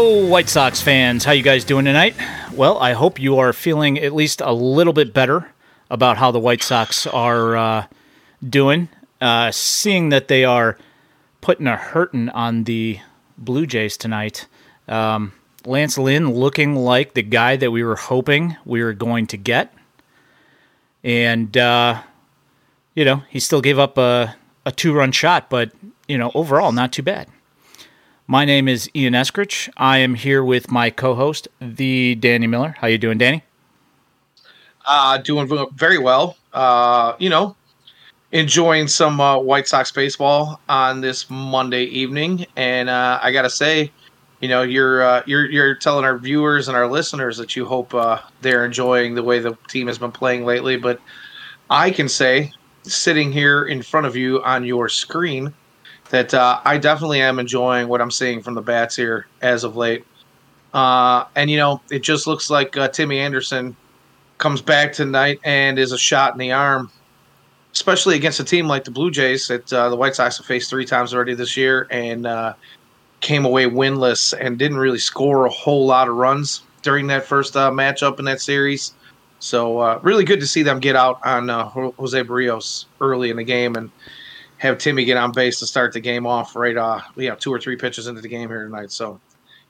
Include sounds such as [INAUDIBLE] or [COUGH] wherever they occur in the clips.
White Sox fans. How you guys doing tonight? Well, I hope you are feeling at least a little bit better about how the White Sox are uh, doing. Uh, seeing that they are putting a hurting on the Blue Jays tonight. Um, Lance Lynn looking like the guy that we were hoping we were going to get. And, uh, you know, he still gave up a, a two run shot, but, you know, overall, not too bad. My name is Ian Eskridge. I am here with my co-host, the Danny Miller. How you doing, Danny? Uh, doing very well. Uh, you know, enjoying some uh, White Sox baseball on this Monday evening, and uh, I gotta say, you know, you're uh, you're you're telling our viewers and our listeners that you hope uh, they're enjoying the way the team has been playing lately. But I can say, sitting here in front of you on your screen, that uh, I definitely am enjoying what I'm seeing from the bats here as of late. Uh, and you know, it just looks like uh, Timmy Anderson comes back tonight and is a shot in the arm, especially against a team like the Blue Jays that uh, the White Sox have faced three times already this year and uh, came away winless and didn't really score a whole lot of runs during that first uh, matchup in that series. So really good to see them get out on Jose Berrios early in the game and have Timmy get on base to start the game off right uh have two or three pitches into the game here tonight. So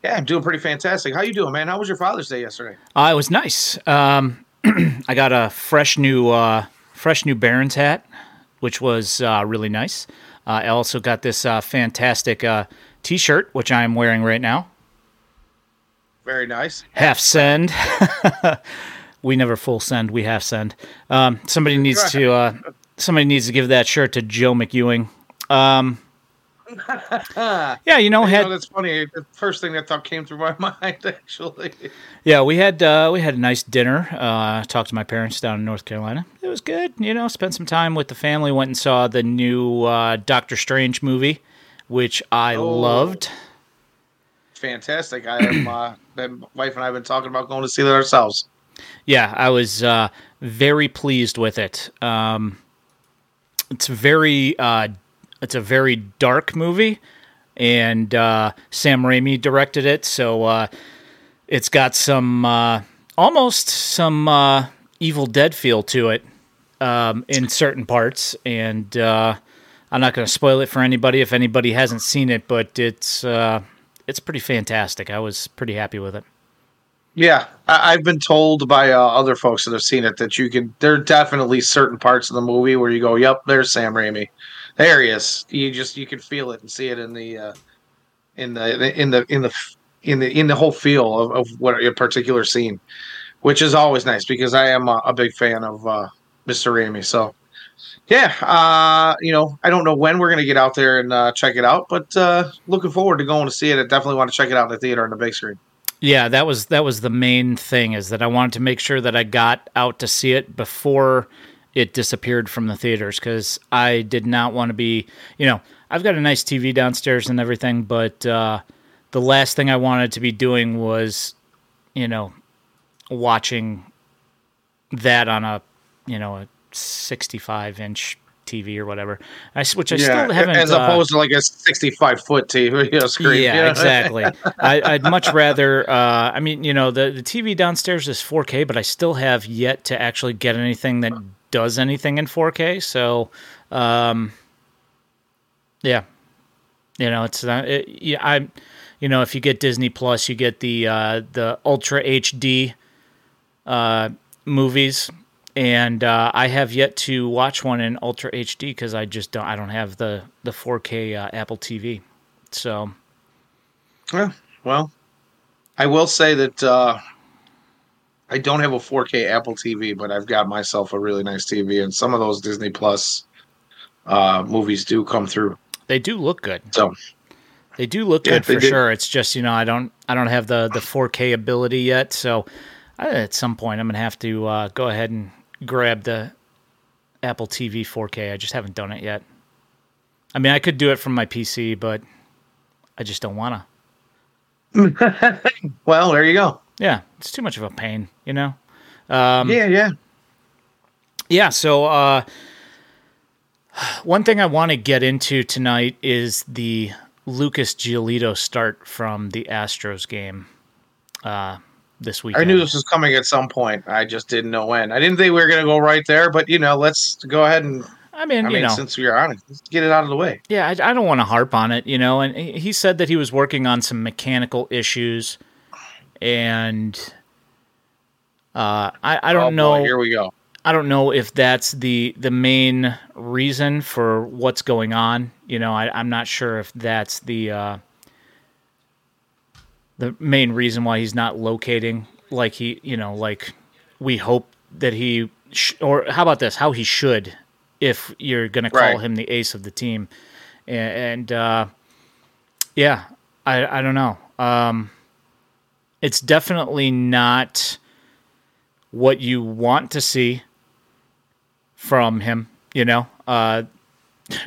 yeah, I'm doing pretty fantastic. How you doing, man? How was your Father's Day yesterday? Uh, it was nice. Um, [CLEARS THROAT] I got a fresh new uh, fresh new Barons hat, which was uh, really nice. Uh, I also got this uh, fantastic uh, T-shirt, which I am wearing right now. Very nice. Half send. [LAUGHS] we never full send. We half send. Um, somebody needs to uh, [LAUGHS] somebody needs to give that shirt to Joe McEwing. Um, yeah, you know, [LAUGHS] had, know, that's funny. The first thing that thought came through my [LAUGHS] mind, actually. Yeah, we had uh, we had a nice dinner. Uh, talked to my parents down in North Carolina. It was good. You know, spent some time with the family. Went and saw the new uh, Doctor Strange movie, which I oh, loved. Fantastic! I am. Uh, [CLEARS THROAT] my wife and I have been talking about going to see that ourselves. Yeah, I was uh, very pleased with it. Um, it's very uh, it's a very dark movie, and uh, Sam Raimi directed it, so uh, it's got some uh, almost some uh, Evil Dead feel to it um, in certain parts, and uh, I'm not going to spoil it for anybody if anybody hasn't seen it, but it's it's pretty fantastic. I was pretty happy with it. Yeah, I, have been told by uh, other folks that have seen it that you can. There are definitely certain parts of the movie where you go, "Yep, there's Sam Raimi. There he is." You just you can feel it and see it in the uh, in the in the in the in the in the whole feel of, of what a particular scene, which is always nice because I am a, a big fan of uh, Mr. Raimi. So, yeah, uh, you know, I don't know when we're gonna get out there and uh, check it out, but uh, looking forward to going to see it. I definitely want to check it out in the theater on the big screen. Yeah, that was that was the main thing is that I wanted to make sure that I got out to see it before it disappeared from the theaters because I did not want to be, you know, I've got a nice TV downstairs and everything, but uh, the last thing I wanted to be doing was, you know, watching that on a, you know, a 65 inch TV or whatever. I, which I yeah, still haven't. As opposed uh, to like a 65 foot TV [LAUGHS] screen. Yeah, yeah. exactly. [LAUGHS] I, would much rather. Uh, I mean, you know, the the TV downstairs is 4K, but I still have yet to actually get anything that does anything in 4K. So, um, yeah, you know, it's not. It, yeah, I, you know, if you get Disney Plus, you get the uh, the Ultra HD uh, movies and uh, I have yet to watch one in Ultra HD because I just don't. I don't have the the 4K uh, Apple TV. So, yeah, well, I will say that uh, I don't have a 4K Apple TV, but I've got myself a really nice TV, and some of those Disney Plus uh, movies do come through. They do look good. So. They do look yeah, good for sure. It's just you know I don't I don't have the the 4K ability yet, so at some point I'm gonna have to uh, go ahead and grab the Apple TV 4K. I just haven't done it yet. I mean, I could do it from my PC, but I just don't want to. [LAUGHS] well, there you go. Yeah, it's too much of a pain, you know. Um, yeah, yeah, yeah. So, uh, one thing I want to get into tonight is the Lucas Giolito start from the Astros game uh, this week. I knew this was coming at some point. I just didn't know when. I didn't think we were going to go right there, but you know, let's go ahead and. I mean, I you mean, know, since we're on it, let's get it out of the way. yeah, I, I don't want to harp on it, you know. And he said that he was working on some mechanical issues, and uh, I I don't Oh, know. boy, here we go. I don't know if that's the the main reason for what's going on. You know, I, I'm not sure if that's the uh, the main reason why he's not locating like he, you know, like we hope that he, sh- or how about this? How he should, if you're going to call Right. him the ace of the team, and, and uh, yeah, I I don't know. Um, it's definitely not what you want to see from him, you know, uh,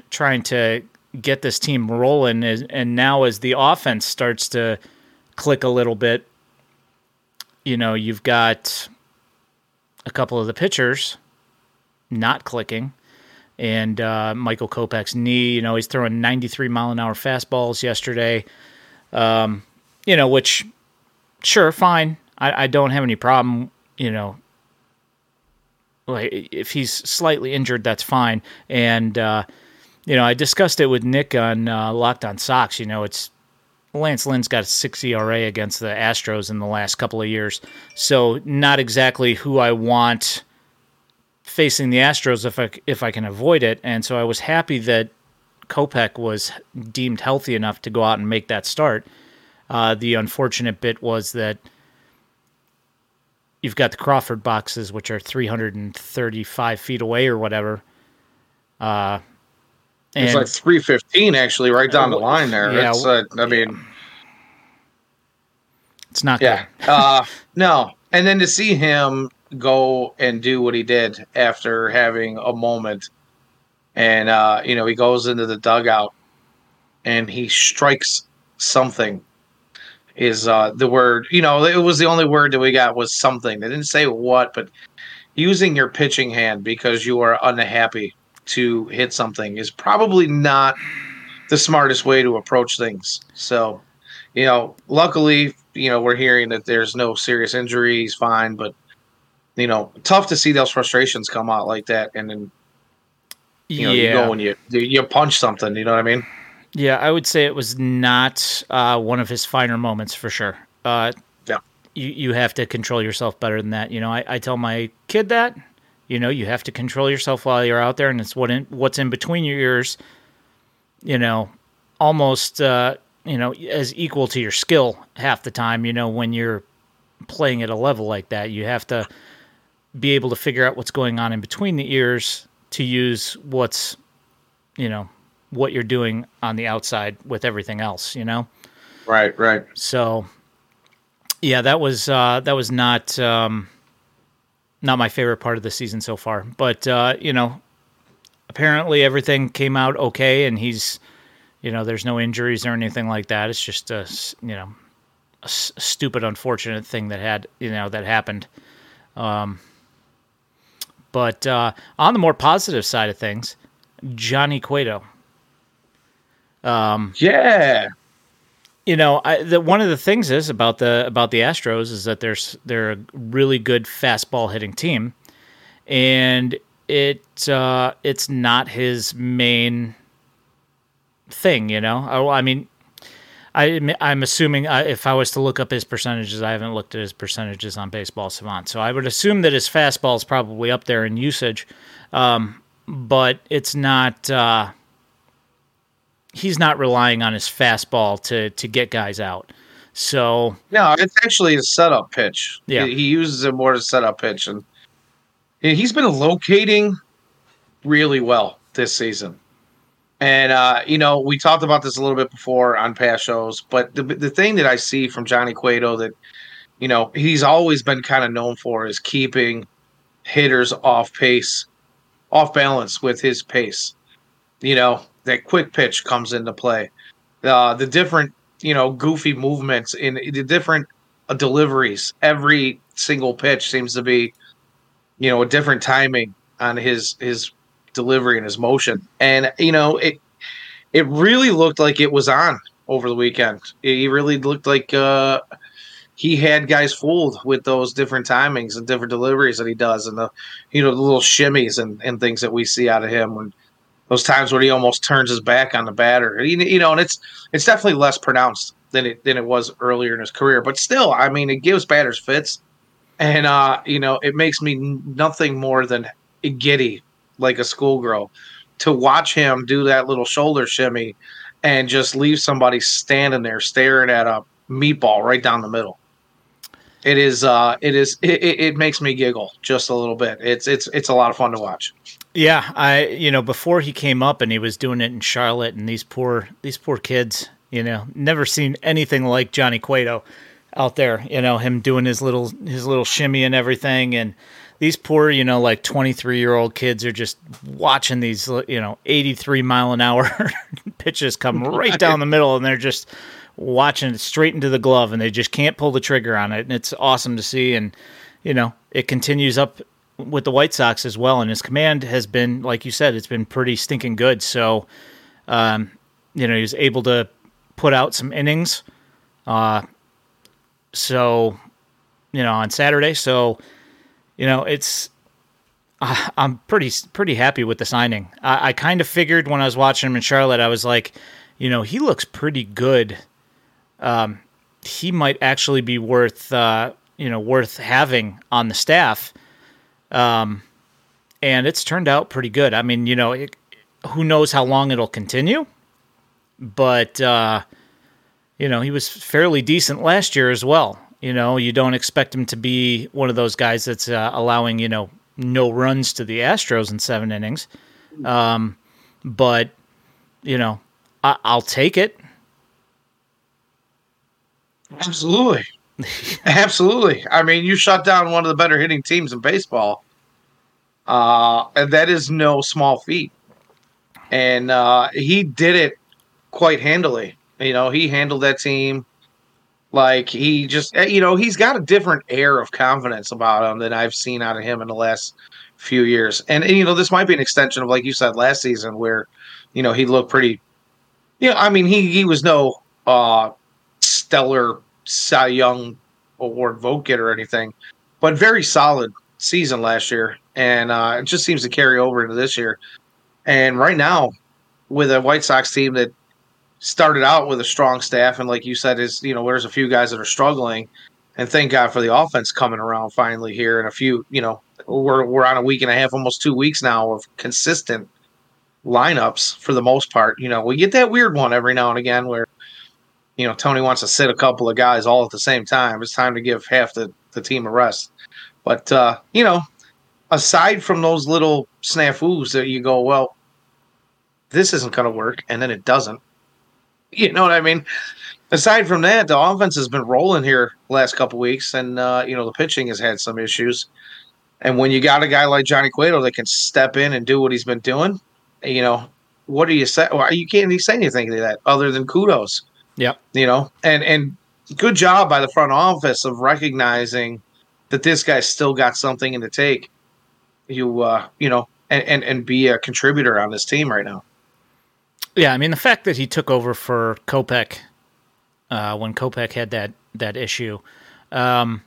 trying to get this team rolling. And now, as the offense starts to click a little bit, you know, you've got a couple of the pitchers not clicking. And uh, Michael Kopech's knee, you know, he's throwing 93 mile an hour fastballs yesterday. Um, you know, which, sure, fine. I, I don't have any problem, you know, like if he's slightly injured, that's fine. And uh, you know, I discussed it with Nick on uh, Locked On Sox. You know, it's Lance Lynn's got a six ERA against the Astros in the last couple of years, so not exactly who I want facing the Astros if I if I can avoid it. And so I was happy that Kopech was deemed healthy enough to go out and make that start. Uh, the unfortunate bit was that you've got the Crawford boxes, which are 335 feet away or whatever. Uh, and It's like 315 actually, right down the line there. Yeah, It's, uh, I mean, it's not yeah. good. Uh, no. And then to see him go and do what he did after having a moment, and uh, you know, he goes into the dugout and he strikes something. Is uh, the word? You know, it was the only word that we got was something. They didn't say what, but using your pitching hand because you are unhappy to hit something is probably not the smartest way to approach things. So, you know, luckily, you know, we're hearing that there's no serious injuries, fine, but you know, tough to see those frustrations come out like that, and then you know, you go and you you punch something. You know what I mean? yeah. I would say it was not uh, one of his finer moments for sure. Uh, Yeah. you you have to control yourself better than that. You know, I, I tell my kid that. You know, you have to control yourself while you're out there, and it's what in, what's in between your ears. You know, almost uh, you know as equal to your skill half the time. You know, when you're playing at a level like that, you have to be able to figure out what's going on in between the ears to use what's you know what you're doing on the outside with everything else. You know. Right, right. So, yeah, that was uh, that was not um, not my favorite part of the season so far. But uh, you know, apparently everything came out okay, and he's you know there's no injuries or anything like that. It's just a you know a stupid, unfortunate thing that had you know that happened. Um, but uh, on the more positive side of things, Johnny Cueto. Um, yeah, you know, I, the, one of the things is about the about the Astros is that there's they're a really good fastball hitting team, and it uh, it's not his main thing. You know, I, I mean, I I'm assuming I, if I was to look up his percentages, I haven't looked at his percentages on Baseball Savant, so I would assume that his fastball is probably up there in usage, um, but it's not. Uh, he's not relying on his fastball to to get guys out. So no, it's actually a setup pitch. Yeah. he, he uses it more as a setup pitch, and he's been locating really well this season. And uh, you know, we talked about this a little bit before on past shows, but the the thing that I see from Johnny Cueto that you know he's always been kind of known for is keeping hitters off pace, off balance with his pace. You know, that quick pitch comes into play. Uh, the different, you know, goofy movements in the different uh, deliveries. Every single pitch seems to be, you know, a different timing on his his delivery and his motion. And you know, it it really looked like it was on over the weekend. He really looked like uh, he had guys fooled with those different timings and different deliveries that he does, and the you know the little shimmies and, and things that we see out of him when those times where he almost turns his back on the batter. You know, and it's it's definitely less pronounced than it than it was earlier in his career, but still, I mean, it gives batters fits, and uh, you know, it makes me nothing more than giddy like a schoolgirl to watch him do that little shoulder shimmy and just leave somebody standing there staring at a meatball right down the middle. It is uh it is it, it makes me giggle just a little bit. It's it's it's a lot of fun to watch. Yeah, I you know before he came up and he was doing it in Charlotte and these poor these poor kids, you know, never seen anything like Johnny Cueto out there, you know, him doing his little his little shimmy and everything and these poor, you know, like 23 year old kids are just watching these, you know, 83 mile an hour [LAUGHS] pitches come [LAUGHS] right down the middle and they're just watching it straight into the glove and they just can't pull the trigger on it. And it's awesome to see. And, you know, it continues up with the White Sox as well. And his command has been, like you said, it's been pretty stinking good. So, um, you know, he was able to put out some innings. Uh, so, you know, on Saturday. So, you know, it's uh, I'm pretty pretty happy with the signing. I, I kind of figured when I was watching him in Charlotte, I was like, you know, he looks pretty good. Um, he might actually be worth uh, you know worth having on the staff. Um, and it's turned out pretty good. I mean, you know, it, who knows how long it'll continue, but uh, you know, he was fairly decent last year as well. You know, you don't expect him to be one of those guys that's uh, allowing you know no runs to the Astros in seven innings. Um, but you know, I- I'll take it. Absolutely. [LAUGHS] Absolutely. I mean, you shut down one of the better hitting teams in baseball. Uh, and that is no small feat. And uh, he did it quite handily. You know, he handled that team. Like he just, eh, you know, he's got a different air of confidence about him than I've seen out of him in the last few years. And, and you know, this might be an extension of like you said last season, where you know he looked pretty. You know, I mean, he he was no uh, stellar Cy Young Award vote getter or anything, but very solid season last year, and uh, it just seems to carry over into this year. And right now, with a White Sox team that started out with a strong staff, and like you said, is you know there's a few guys that are struggling, and thank God for the offense coming around finally here, and a few you know we're we're on a week and a half, almost two weeks now of consistent lineups for the most part. You know we get that weird one every now and again where you know Tony wants to sit a couple of guys all at the same time. It's time to give half the the team a rest, but uh, you know aside from those little snafus that you go well this isn't going to work and then it doesn't You know what I mean? Aside from that, the offense has been rolling here last couple weeks, and uh, you know the pitching has had some issues. And when you got a guy like Johnny Cueto that can step in and do what he's been doing, you know, what do you say? Well, you can't say anything to that other than kudos. Yep. You know, and and good job by the front office of recognizing that this guy's still got something in the take. You uh, you know, and, and and be a contributor on this team right now. Yeah, I mean the fact that he took over for Kopech uh, when Kopech had that that issue, um,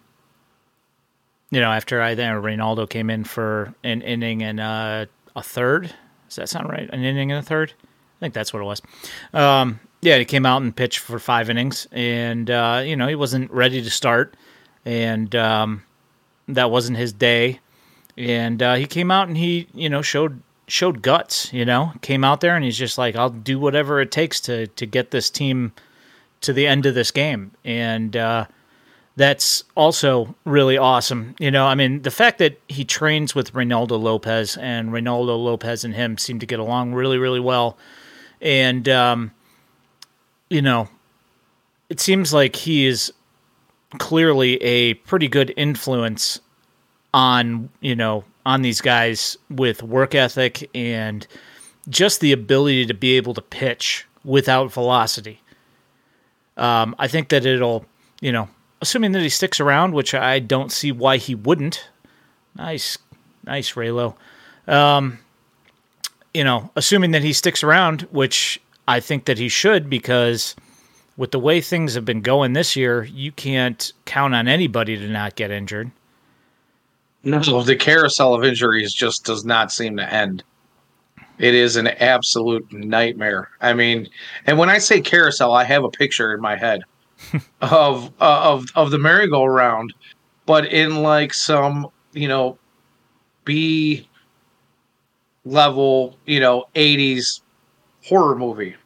you know, after I then Reynaldo came in for an inning and uh, a third. Does that sound right? An inning and a third. I think that's what it was. Um, yeah, he came out and pitched for five innings, and uh, you know he wasn't ready to start, and um, that wasn't his day. And uh, he came out and he, you know, showed showed guts. You know, came out there and he's just like, I'll do whatever it takes to to get this team to the end of this game, and uh, that's also really awesome. You know, I mean, the fact that he trains with Reynaldo Lopez and Reynaldo Lopez and him seem to get along really, really well, and um, you know, it seems like he is clearly a pretty good influence on you know on these guys with work ethic and just the ability to be able to pitch without velocity. Um, I think that it'll, you know, assuming that he sticks around, which I don't see why he wouldn't. Nice, nice, Raylo. Um, you know, assuming that he sticks around, which I think that he should, because with the way things have been going this year, you can't count on anybody to not get injured. No, the carousel of injuries just does not seem to end. It is an absolute nightmare. I mean, and when I say carousel, I have a picture in my head [LAUGHS] of uh, of of the merry-go-round, but in like some you know B level, you know, 80s horror movie.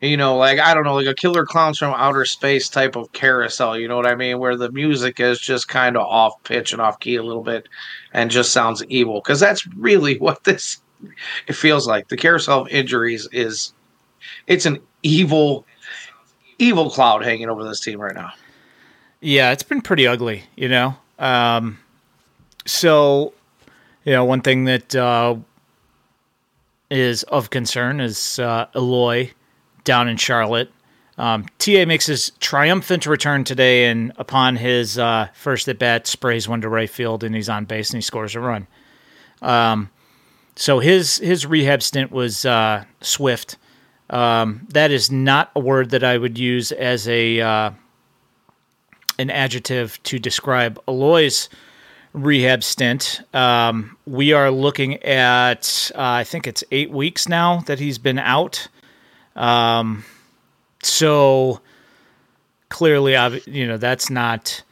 You know, like I don't know, like a killer clowns from outer space type of carousel, you know what I mean, where the music is just kind of off pitch and off key a little bit and just sounds evil. Cuz that's really [LAUGHS] what this it feels like. The carousel of injuries is it's an evil evil cloud hanging over this team right now. Yeah it's been pretty ugly you know? Um, so you know one thing that uh, is of concern is uh, Eloy down in Charlotte. Um, TA makes his triumphant return today, and upon his uh, first at bat, sprays one to right field, and he's on base and he scores a run. Um, so his his rehab stint was uh, swift. Um, that is not a word that I would use as a uh, an adjective to describe Eloy's rehab stint. Um, we are looking at uh, I think it's eight weeks now that he's been out. Um, so clearly, you know that's not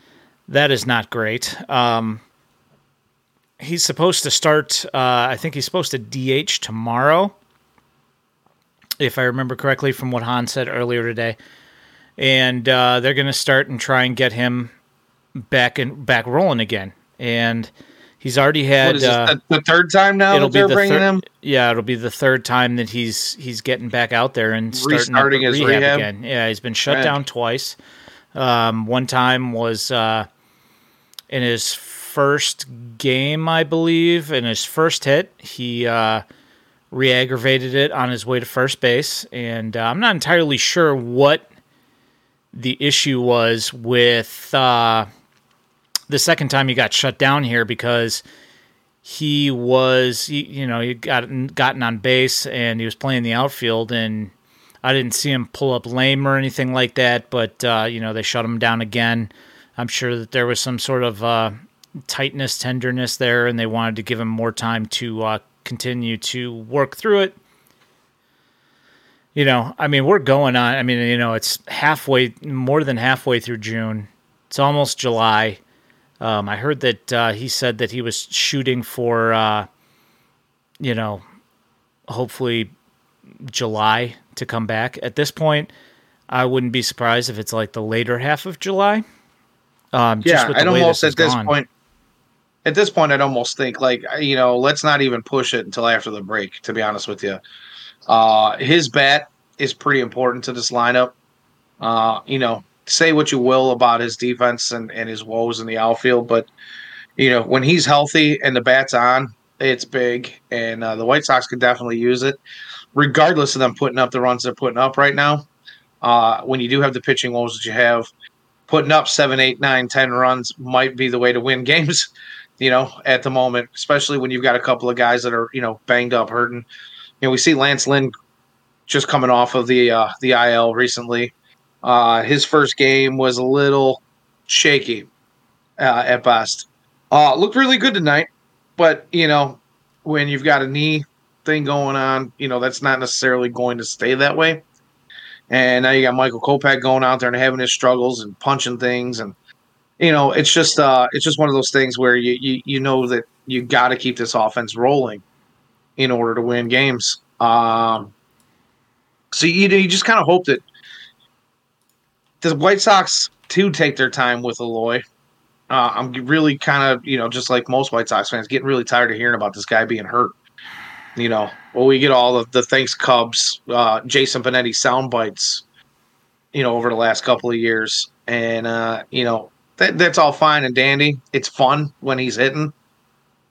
that is not great. Um, he's supposed to start. Uh, I think he's supposed to DH tomorrow, if I remember correctly from what Han said earlier today. And uh, they're going to start and try and get him back and back rolling again. And he's already had uh, the third time now. It'll be the bringing thir- him. Yeah, it'll be the third time that he's he's getting back out there and starting restarting his rehab, rehab, again. Yeah, he's been shut down twice. Um, one time was uh, in his first game, I believe, in his first hit, he uh, re-aggravated it on his way to first base, and uh, I'm not entirely sure what the issue was with uh, the second time he got shut down here because he was, you know, he got gotten on base and he was playing the outfield and. I didn't see him pull up lame or anything like that, but uh, you know they shut him down again. I'm sure that there was some sort of uh, tightness, tenderness there, and they wanted to give him more time to uh, continue to work through it. You know, I mean, we're going on. I mean, you know, it's halfway, more than halfway through June. It's almost July. Um, I heard that uh, he said that he was shooting for, uh, you know, hopefully July to come back. At this point, I wouldn't be surprised if it's like the later half of July. Um, yeah, I don't almost at this gone. point at this point, I'd almost think like you know, let's not even push it until after the break. To be honest with you, uh, his bat is pretty important to this lineup. Uh, you know, say what you will about his defense and, and his woes in the outfield, but you know, when he's healthy and the bat's on, it's big, and uh, the White Sox could definitely use it, regardless of them putting up the runs they're putting up right now. Uh, when you do have the pitching woes that you have, putting up seven, eight, nine, ten runs might be the way to win [LAUGHS] games you know, at the moment, especially when you've got a couple of guys that are, you know, banged up, hurting. You know, we see Lance Lynn just coming off of the uh, the IL recently. Uh, his first game was a little shaky uh, at best. Uh, looked really good tonight, but you know, when you've got a knee thing going on, you know that's not necessarily going to stay that way. And now you got Michael Kopech going out there and having his struggles and punching things and you know, it's just uh, it's just one of those things where you you, you know that you got to keep this offense rolling in order to win games. Um, so you you just kind of hope that the White Sox to take their time with Eloy. Uh, I'm really kind of you know just like most White Sox fans getting really tired of hearing about this guy being hurt. You know, well we get all of the thanks Cubs, uh, Jason Benetti sound bites. You know, over the last couple of years, and uh, you know that, that's all fine and dandy. It's fun when he's hitting,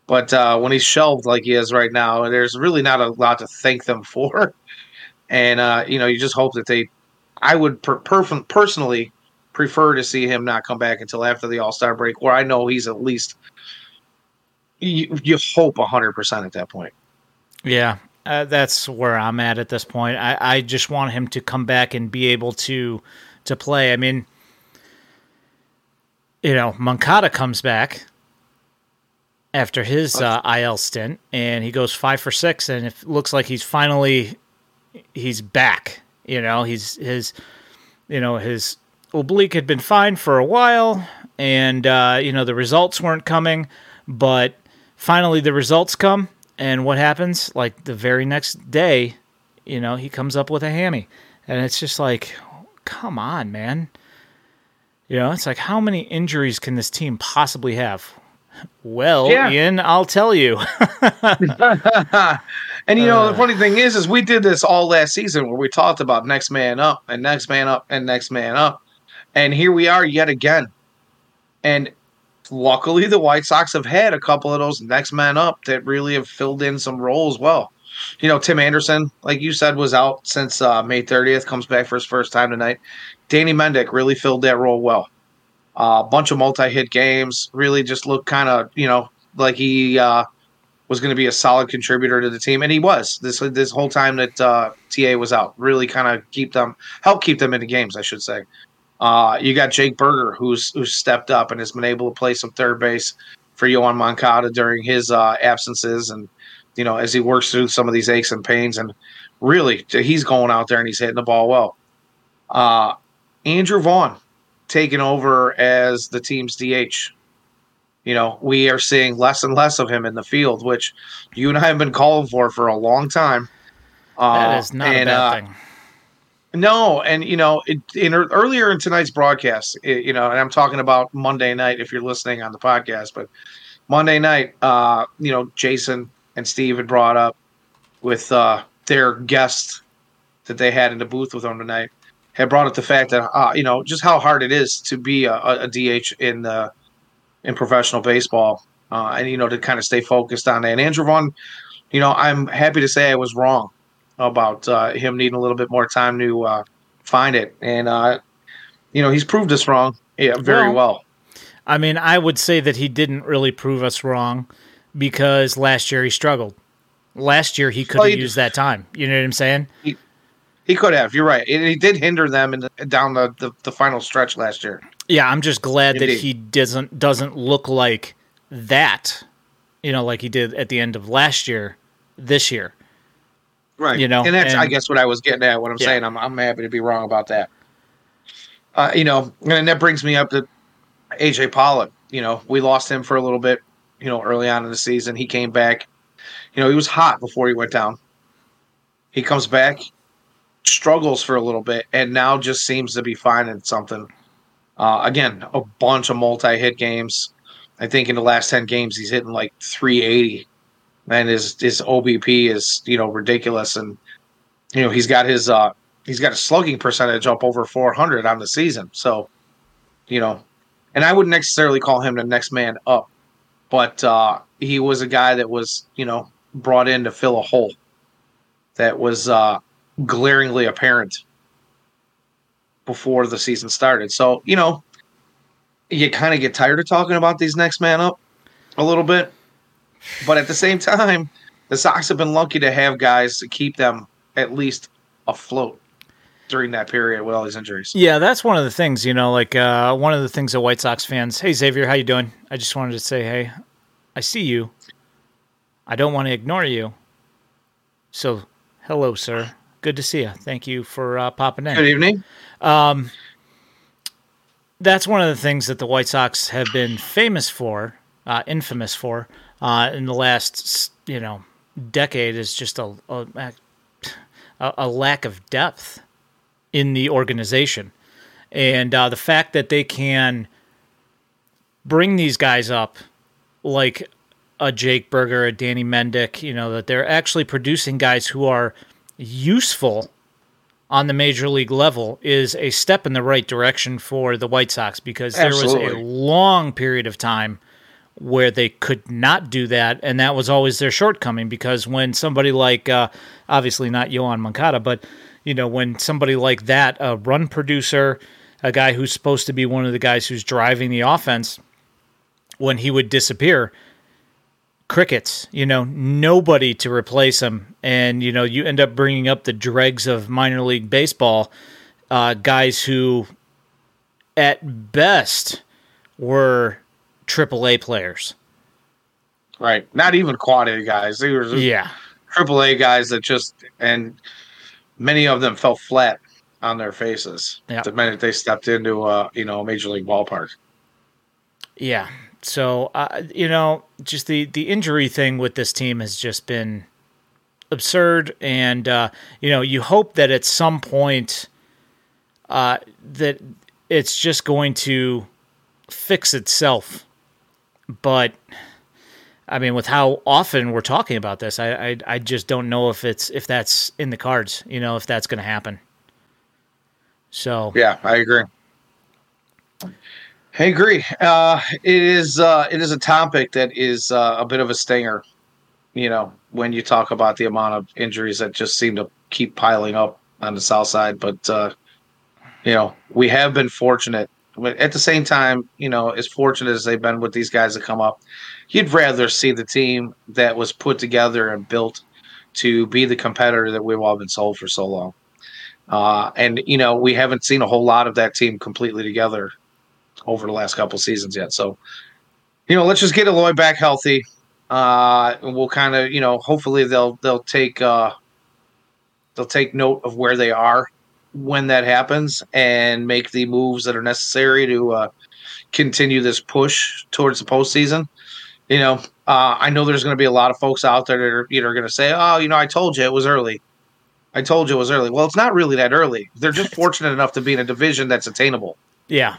but uh, when he's shelved like he is right now, there's really not a lot to thank them [LAUGHS] for. And uh, you know, you just hope that they. I would per- per- personally prefer to see him not come back until after the All Star break, where I know he's at least. You, you hope hundred percent at that point. Yeah, Uh, that's where I'm at at this point. I, I just want him to come back and be able to to play. I mean, you know, Moncada comes back after his uh, IL stint, and he goes five for six, and it looks like he's finally he's back. You know, he's his you know his oblique had been fine for a while, and uh, you know the results weren't coming, but finally the results come, and what happens? Like the very next day, you know, he comes up with a hammy, and it's just like, come on, man. You know, it's like how many injuries can this team possibly have? Well, yeah. Ian, I'll tell you. [LAUGHS] [LAUGHS] [LAUGHS] and you know, uh, the funny thing is, is we did this all last season where we talked about next man up and next man up and next man up, and here we are yet again. And luckily, the White Sox have had a couple of those next man up that really have filled in some roles well. You know, Tim Anderson, like you said, was out since uh, May 30th, comes back for his first time tonight. Danny Mendick really filled that role well. A uh, bunch of multi-hit games. Really just looked kind of, you know, like he uh, was going to be a solid contributor to the team, and he was this this whole time that uh, TA was out. Really kind of keep them, help keep them in the games, I should say. Uh, you got Jake Burger, who's who's stepped up and has been able to play some third base for Yoan Moncada during his uh, absences, and you know as he works through some of these aches and pains, and really he's going out there and he's hitting the ball well. Uh, Andrew Vaughn taking over as the team's DH. You know, we are seeing less and less of him in the field, which you and I have been calling for for a long time. Uh, that is not and, a bad uh, thing. No, and you know, it, in earlier in tonight's broadcast, it, you know, and I'm talking about Monday night if you're listening on the podcast, but Monday night, uh, you know, Jason and Steve had brought up with uh, their guest that they had in the booth with them tonight had brought up the fact that uh, you know just how hard it is to be a, a DH in the in professional baseball, uh, and you know to kind of stay focused on that. And Andrew Vaughn, you know, I'm happy to say I was wrong about uh, him needing a little bit more time to uh, find it, and uh, you know he's proved us wrong yeah, very well, well. I mean, I would say that he didn't really prove us wrong because last year he struggled. Last year he could have well, used that time. You know what I'm saying? He, he could have. You're right. And he did hinder them in the, down the, the, the, final stretch last year. Yeah, I'm just glad Indeed. that he doesn't doesn't look like that. You know, like he did at the end of last year, this year. Right. You know, and that's and, I guess what I was getting at. What I'm yeah. saying, I'm I'm happy to be wrong about that. Uh, you know, and that brings me up to AJ Pollock. You know, we lost him for a little bit. You know, early on in the season, he came back. You know, he was hot before he went down. He comes back struggles for a little bit and now just seems to be finding something. Uh, again, a bunch of multi hit games. I think in the last 10 games, he's hitting like 380. And his, his OBP is, you know, ridiculous. And, you know, he's got his, uh, he's got a slugging percentage up over 400 on the season. So, you know, and I wouldn't necessarily call him the next man up, but uh, he was a guy that was, you know, brought in to fill a hole that was uh, glaringly apparent before the season started. So, you know, you kind of get tired of talking about these next man up a little bit. But at the same time, the Sox have been lucky to have guys to keep them at least afloat during that period with all these injuries. Yeah, that's one of the things, you know, like uh, one of the things that White Sox fans, hey Xavier, how you doing? I just wanted to say, hey, I see you. I don't want to ignore you. So, hello, sir. Good to see you. Thank you for uh, popping in. Good evening. Um, that's one of the things that the White Sox have been famous for, uh, infamous for, uh, in the last you know decade is just a, a, a lack of depth in the organization, and uh, the fact that they can bring these guys up like a Jake Burger, a Danny Mendick, you know that they're actually producing guys who are useful on the major league level is a step in the right direction for the White Sox because there Absolutely. was a long period of time where they could not do that, and that was always their shortcoming. Because when somebody like, uh, obviously not Yoan Moncada, but you know, when somebody like that, a run producer, a guy who's supposed to be one of the guys who's driving the offense, when he would disappear, crickets. You know, nobody to replace him, and you know, you end up bringing up the dregs of minor league baseball, uh, guys who, at best, were triple A players. Right. Not even quad A guys. They were Yeah. triple A guys that just and many of them fell flat on their faces Yeah. the minute they stepped into a you know major league ballpark. Yeah. So, uh, you know, just the the injury thing with this team has just been absurd, and uh, you know, you hope that at some point uh, that it's just going to fix itself. But I mean, with how often we're talking about this, I I, I just don't know if it's if that's in the cards. You know, if that's going to happen. So Yeah, I agree. I agree. Uh, it is uh, it is a topic that is uh, a bit of a stinger. You know, when you talk about the amount of injuries that just seem to keep piling up on the south side, but uh, you know, we have been fortunate. But at the same time, you know, as fortunate as they've been with these guys that come up, you'd rather see the team that was put together and built to be the competitor that we've all been sold for so long. Uh, and you know, we haven't seen a whole lot of that team completely together over the last couple seasons yet. So, you know, let's just get Eloy back healthy. Uh, and we'll kind of, you know, hopefully they'll they'll take uh, they'll take note of where they are when that happens and make the moves that are necessary to uh, continue this push towards the postseason. You know, uh, I know there's going to be a lot of folks out there that are either going to say, "Oh, you know, I told you it was early." I told you it was early. Well, it's not really that early. They're just [LAUGHS] fortunate enough to be in a division that's attainable yeah.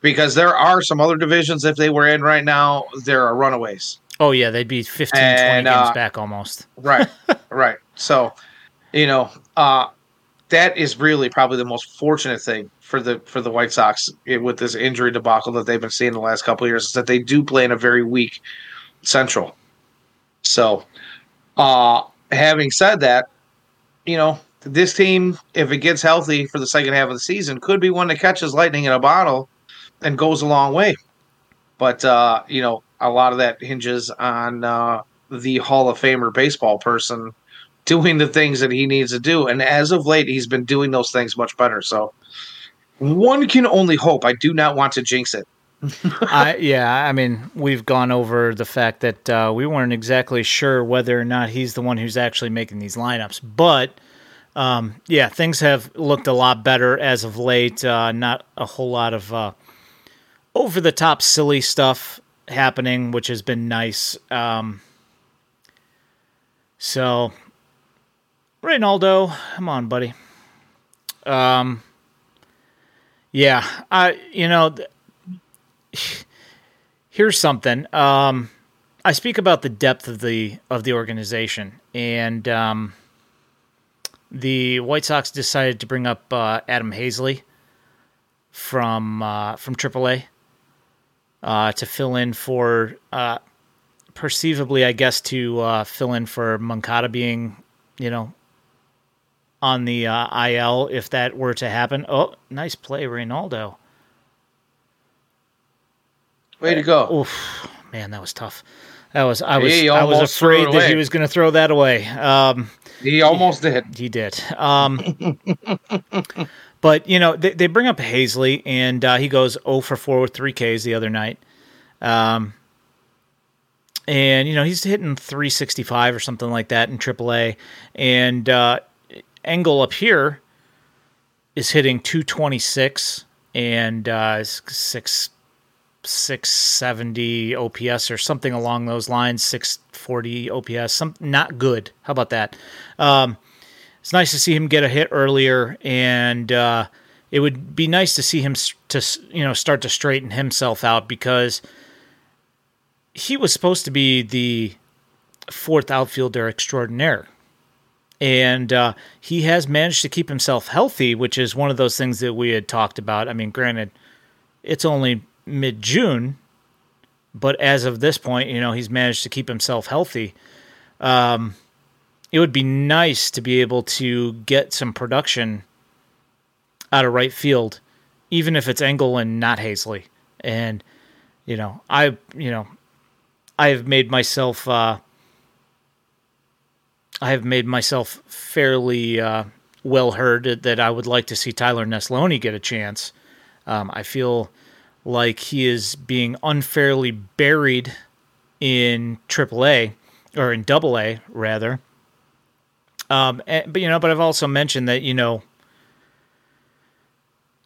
Because there are some other divisions if they were in right now there are runaways. Oh yeah, they'd be 15, 20 And, games uh, back almost. right [LAUGHS] right. So you know uh that is really probably the most fortunate thing for the for the white sox eh, with this injury debacle that they've been seeing the last couple of years is that they do play in a very weak central. So uh having said that you know this team if it gets healthy for the second half of the season could be one that catches lightning in a bottle and goes a long way but uh, you know, a lot of that hinges on uh, the Hall of Famer baseball person doing the things that he needs to do. And as of late, he's been doing those things much better. So one can only hope. I do not want to jinx it. [LAUGHS] I, yeah, I mean, we've gone over the fact that uh, we weren't exactly sure whether or not he's the one who's actually making these lineups, but um, yeah, things have looked a lot better as of late. Uh, not a whole lot of uh, over the top silly stuff happening, which has been nice. Um, so, Reynaldo, come on, buddy. Um, yeah, I you know. Th- here's something. Um, I speak about the depth of the of the organization, and um, the White Sox decided to bring up uh, Adam Haseley from uh, from AAA uh, to fill in for, uh, perceivably, I guess, to uh, fill in for Moncada being, you know, on the uh, IL if that were to happen. Oh, nice play, Reynaldo. Way to go. Oof, man, that was tough. That was I was I was almost threw it afraid that he was going to throw that away. Um, He almost did. he did. Um, [LAUGHS] but you know they, they bring up Haseley and uh, he goes 0 for 4 with three Ks the other night. Um, and you know he's hitting 365 or something like that in AAA, and uh, Engel up here is hitting 226 and uh, six 670 OPS or something along those lines, 640 OPS, some not good. How about that? Um, it's nice to see him get a hit earlier, and uh, it would be nice to see him to you know start to straighten himself out because he was supposed to be the fourth outfielder extraordinaire. And uh, he has managed to keep himself healthy, which is one of those things that we had talked about. I mean, granted, it's only mid June, but as of this point, you know, he's managed to keep himself healthy. Um, it would be nice to be able to get some production out of right field, even if it's Engel and not Haseley. And, you know, I, you know, I have made myself uh, I have made myself fairly uh, well heard that I would like to see Tyler Neslony get a chance. Um, I feel like he is being unfairly buried in AAA or in Double A rather. Um, and, but you know, but I've also mentioned that you know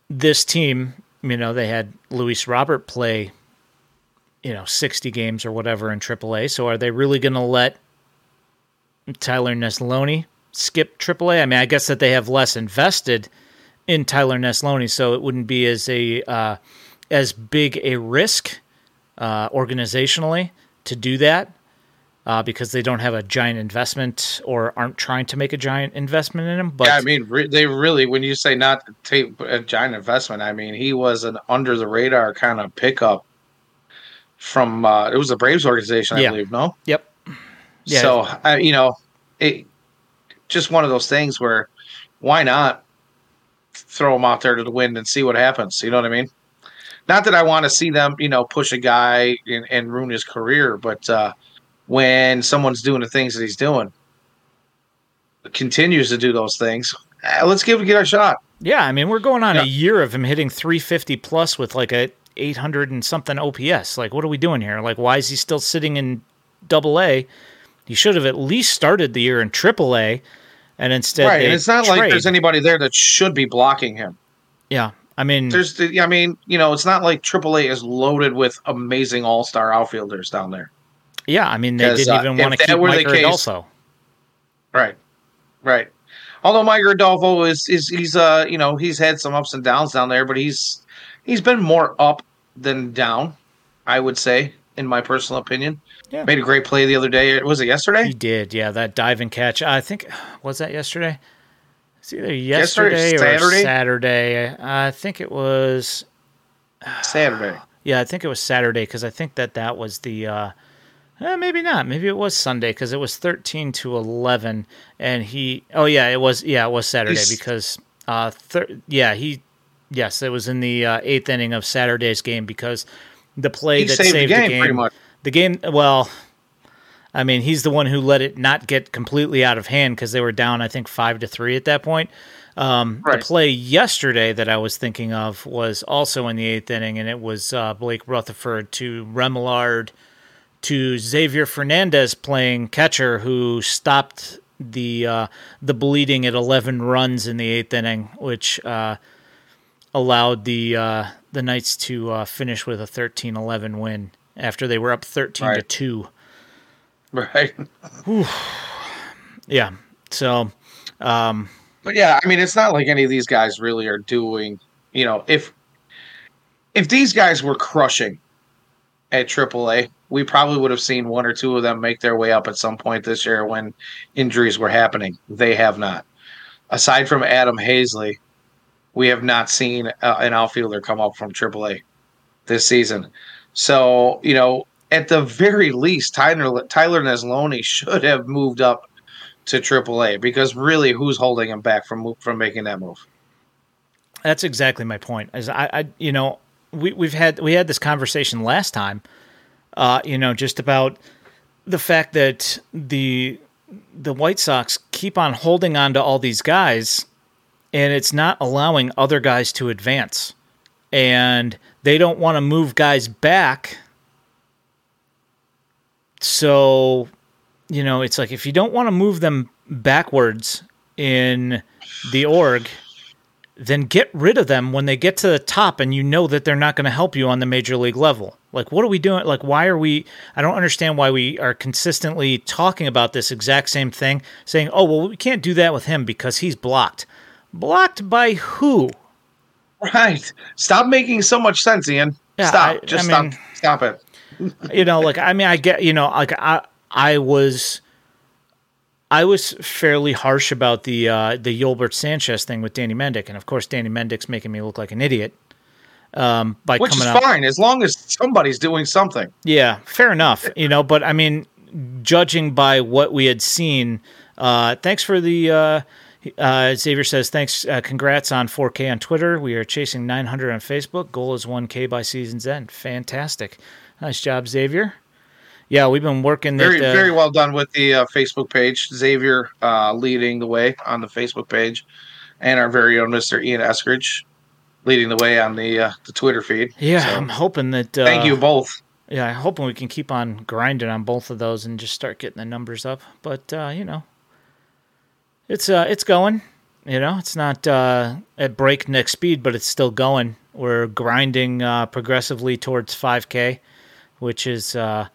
this team, you know, they had Luis Robert play, you know, sixty games or whatever in AAA. So are they really going to let Tyler Neslony skip AAA? I mean, I guess that they have less invested in Tyler Neslony, so it wouldn't be as a uh, as big a risk uh, organizationally to do that uh, because they don't have a giant investment or aren't trying to make a giant investment in him. But yeah, I mean, re- they really, when you say not take a giant investment, I mean, he was an under the radar kind of pickup from, uh, it was a Braves organization, I Yeah. believe, no? yep, Yeah. So, I you know, it just one of those things where why not throw him out there to the wind and see what happens? You know what I mean? Not that I want to see them, you know, push a guy and, and ruin his career, but uh, when someone's doing the things that he's doing, continues to do those things, eh, let's give it a shot. yeah. I mean, we're going on Yeah. a year of him hitting 350 plus with like a 800 and something OPS. Like, what are we doing here? Like, why is he still sitting in Double A? He should have at least started the year in Triple A, and instead, right. And it's not like there's anybody there that should be blocking him. Yeah, I mean, There's, the, I mean, you know, it's not like AAA is loaded with amazing all star outfielders down there. Yeah, I mean, they didn't uh, even if want to keep Mike case- also. Right. Right. Although Mike Rodolfo is is he's uh you know he's had some ups and downs down there, but he's he's been more up than down, I would say, in my personal opinion. Yeah. Made a great play the other day. Was it yesterday? He did, yeah. That dive and catch. I think was that yesterday. It's either Yesterday, yesterday, or Saturday? Saturday. I think it was. [SIGHS] Saturday. Yeah, I think it was Saturday because I think that that was the. Uh, eh, maybe not. Maybe it was Sunday because it was thirteen to eleven, and he. Oh yeah, it was. Yeah, it was Saturday He's- because. Uh, thir- yeah, he. Yes, it was in the uh, eighth inning of Saturday's game because the play that saved, saved the game, pretty much. the game, well, I mean, he's the one who let it not get completely out of hand because they were down, I think, five to three at that point. Um, Right. The play yesterday that I was thinking of was also in the eighth inning, and it was uh, Blake Rutherford to Remillard to Xavier Fernandez playing catcher, who stopped the uh, the bleeding at 11 runs in the eighth inning, which uh, allowed the uh, the Knights to uh, finish with a 13-11 win after they were up thirteen to two. Right. Yeah. So But yeah, I mean, it's not like any of these guys really are doing. You know, if if these guys were crushing at AAA, we probably would have seen one or two of them make their way up at some point this year when injuries were happening. They have not. Aside from Adam Haseley, we have not seen uh, an outfielder come up from AAA this season. So you know, at the very least, Tyler Tyler Neslony should have moved up to AAA because really, who's holding him back from from making that move? That's exactly my point. As I, I you know, we we've had we had this conversation last time. Uh, you know, just about the fact that the the White Sox keep on holding on to all these guys, and it's not allowing other guys to advance, and they don't want to move guys back. So, you know, it's like if you don't want to move them backwards in the org, then get rid of them when they get to the top and you know that they're not going to help you on the major league level. Like, what are we doing? Like, why are we? I don't understand why we are consistently talking about this exact same thing, saying, oh, well, we can't do that with him because he's blocked. Blocked by who? Right. Stop making so much sense, Ian. Yeah, stop. I- Just I stop. stop it. [LAUGHS] you know like i mean i get you know like i i was i was fairly harsh about the uh the Yolbert Sanchez thing with Danny Mendick and of course Danny Mendick's making me look like an idiot um by Which is coming out fine as long as somebody's doing something. yeah fair enough you know but i mean judging by what we had seen uh thanks for the uh uh, Xavier says, thanks, uh, congrats on 4K on Twitter. We are chasing 900 on Facebook. Goal is 1K by season's end. Fantastic. Nice job, Xavier. Yeah, we've been working. Very, that, uh, very well done with the uh, Facebook page. Xavier uh, leading the way on the Facebook page, and our very own Mr. Ian Eskridge leading the way on the uh, the Twitter feed. Yeah, So, I'm hoping that. Uh, thank you both. Yeah, I'm hoping we can keep on grinding on both of those and just start getting the numbers up. But uh, you know, it's uh, it's going. You know, it's not uh, at breakneck speed, but it's still going. We're grinding uh, progressively towards 5K, which is uh,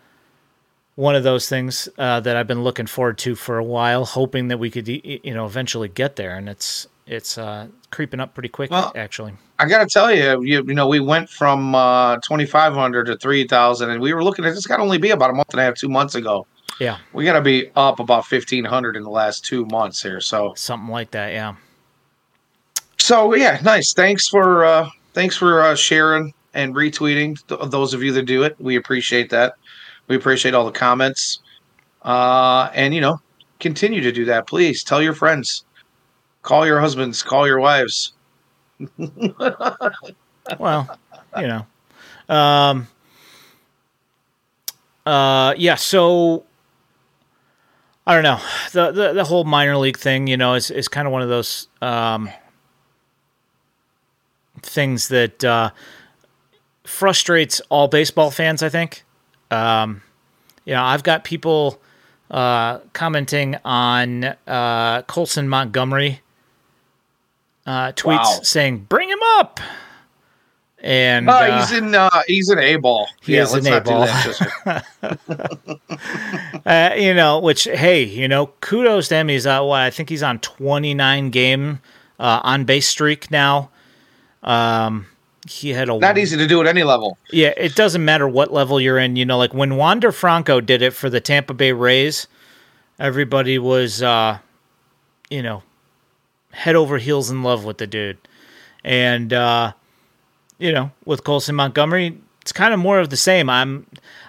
one of those things uh, that I've been looking forward to for a while, hoping that we could, you know, eventually get there. And it's it's uh, creeping up pretty quick, Well, actually. I got to tell you, you, you know, we went from uh, 2,500 to 3,000, and we were looking at this got only be about a month and a half, two months ago. Yeah, We got to be up about 1,500 in the last two months here. So, something like that. Yeah. so yeah, nice. Thanks for uh, thanks for uh, sharing and retweeting. Th- those of you that do it, we appreciate that. We appreciate all the comments, uh, and you know, continue to do that. Please tell your friends, call your husbands, call your wives. [LAUGHS] well, you know. Um, uh, yeah, so I don't know. The, the the whole minor league thing, you know, is is kind of one of those um, things that uh, frustrates all baseball fans, I think. Um, you know, I've got people uh, commenting on uh, Colson Montgomery uh, tweets Wow. saying, "Bring him up." And Uh, uh, he's in uh, he's an A ball. He yeah, is an A-ball. [LAUGHS] uh, you know, which hey, you know, kudos to him. He's uh, what I think he's on 29 game uh, on base streak now. Um, he had a not easy to do at any level. Yeah, it doesn't matter what level you're in. You know, like when Wander Franco did it for the Tampa Bay Rays, everybody was, uh, you know, head over heels in love with the dude. And, uh, you know, with Colson Montgomery, it's kind of more of the same. I'm,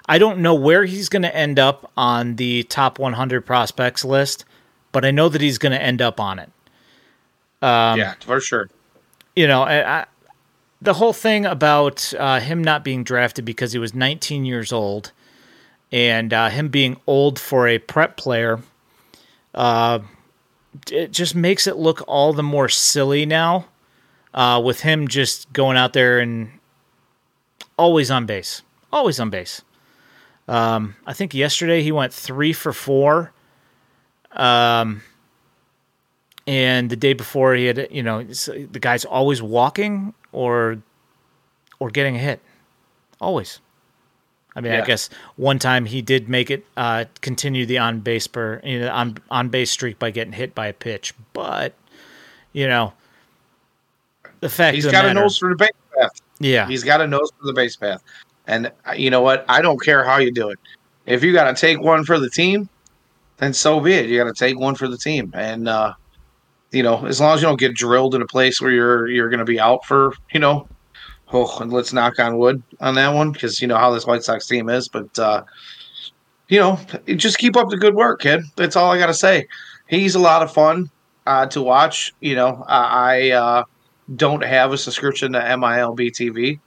I don't know where he's going to end up on the top 100 prospects list, but I know that he's going to end up on it. Um, yeah, for sure. you know, I, I, the whole thing about uh, him not being drafted because he was 19 years old and uh, him being old for a prep player, uh, it just makes it look all the more silly now. Uh, with him just going out there and always on base, always on base. Um, I think yesterday he went three for four. Um, and the day before he had you know the guy's always walking or or getting a hit always i mean i guess one time he did make it uh continue the on base per you know on on base streak by getting hit by a pitch but you know the fact He's the got a nose for the base path. yeah He's got a nose for the base path. And uh, you know what? I don't care how you do it. If you got to take one for the team, then so be it. You got to take one for the team. And uh, you know, as long as you don't get drilled in a place where you're you're going to be out for, you know, oh, and let's knock on wood on that one because you know how this White Sox team is. But uh, you know, just keep up the good work, kid. That's all I got to say. He's a lot of fun uh, to watch. You know, I. Uh, don't have a subscription to MILB TV,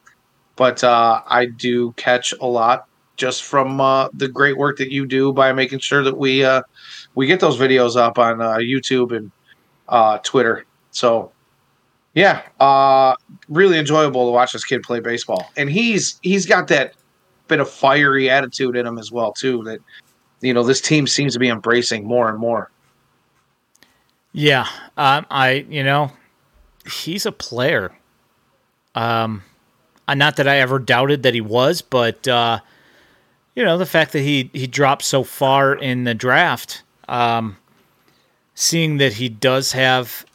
but uh, I do catch a lot just from uh, the great work that you do by making sure that we uh, we get those videos up on YouTube and Twitter. So yeah, uh, really enjoyable to watch this kid play baseball, and he's he's got that bit of fiery attitude in him as well too. That you know this team seems to be embracing more and more. Yeah, um, I you know, he's a player. Um, uh, not that I ever doubted that he was, but uh, you know the fact that he he dropped so far in the draft, um, seeing that he does have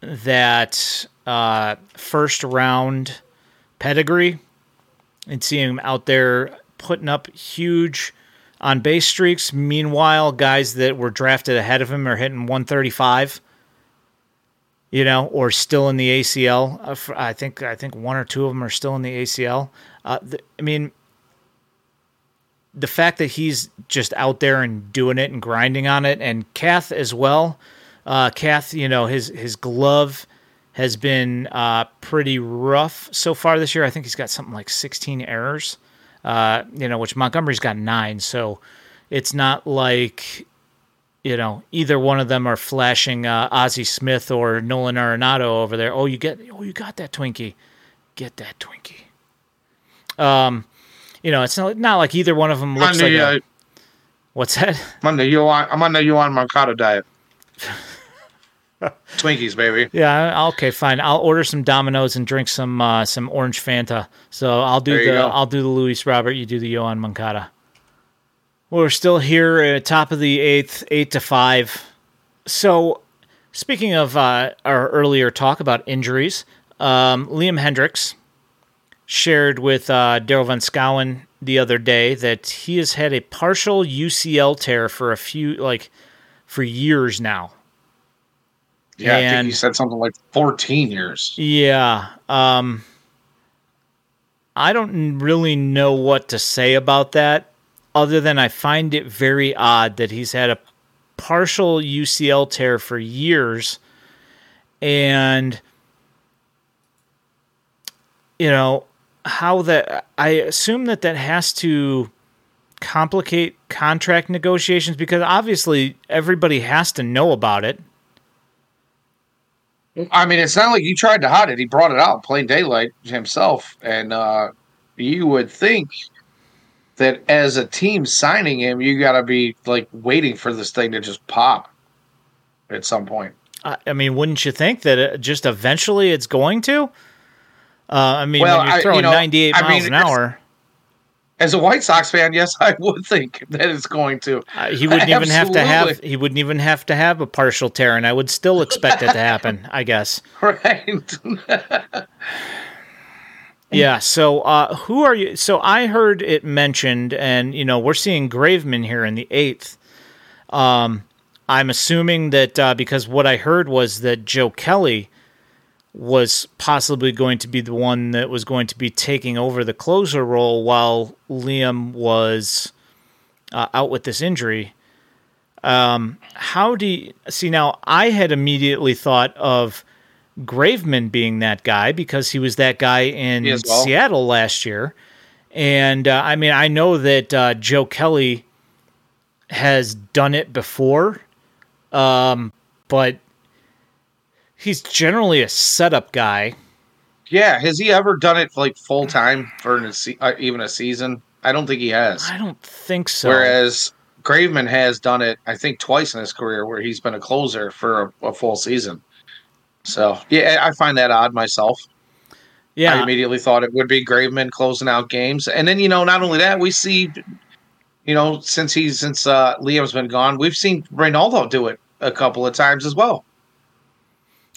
that uh, first round pedigree, and seeing him out there putting up huge on base streaks. Meanwhile, guys that were drafted ahead of him are hitting 135. You know, or still in the ACL. Uh, I think I think one or two of them are still in the ACL. Uh, I mean, the fact that he's just out there and doing it and grinding on it, and Kath as well. Uh, Kath, you know, his his glove has been uh, pretty rough so far this year. I think he's got something like 16 errors. Uh, you know, which Montgomery's got nine, so it's not like you know either one of them are flashing uh, Ozzie Smith or Nolan Arenado over there. Oh, you get oh you got that Twinkie, get that Twinkie. Um, you know, it's not, not like either one of them looks like. a, uh, what's that? I'm on the Yohan, I'm on the Yoán Moncada diet. [LAUGHS] [LAUGHS] Twinkies, baby. Yeah, okay, fine. I'll order some Dominoes and drink some uh, some orange Fanta. So I'll do the go. I'll do the Luis Robert. You do the Yoán Moncada. We're still here at top of the eighth, eight to five. So, speaking of uh, our earlier talk about injuries, um, Liam Hendriks shared with uh, Daryl Van Schouwen the other day that he has had a partial UCL tear for a few, like, for years now. Yeah, I think And- he said something like 14 years. Yeah. Um I don't really know what to say about that other than I find it very odd that he's had a partial UCL tear for years and you know how that I assume that that has to complicate contract negotiations because obviously everybody has to know about it. I mean, it's not like he tried to hide it. He brought it out, plain daylight himself. And uh, you would think that as a team signing him, you got to be like waiting for this thing to just pop at some point. I I mean, wouldn't you think that it just eventually it's going to? Uh, I mean, Well, you're I- you throwing know, 98 I miles mean, an hour, As a White Sox fan, yes, I would think that it's going to. uh, he wouldn't even have to have he wouldn't even have to have a partial tear, and I would still expect it to happen. I guess. [LAUGHS] Right. [LAUGHS] Yeah. So, uh, who are you? So, I heard it mentioned, and you know, we're seeing Graveman here in the eighth. Um, I'm assuming that uh, because what I heard was that Joe Kelly was possibly going to be the one that was going to be taking over the closer role while Liam was uh, out with this injury. Um, how do you see now? I had immediately thought of Graveman being that guy because he was that guy in well. Seattle last year. And uh, I mean, I know that uh, Joe Kelly has done it before, um, but he's generally a setup guy. yeah. Has he ever done it like full time for an, uh, even a season? I don't think he has. I don't think so. Whereas Graveman has done it, I think, twice in his career where he's been a closer for a, a full season. So, yeah, I find that odd myself. Yeah, I immediately thought it would be Graveman closing out games. And then, you know, not only that, we see, you know, since he's, since uh, Liam's been gone, we've seen Reynaldo do it a couple of times as well.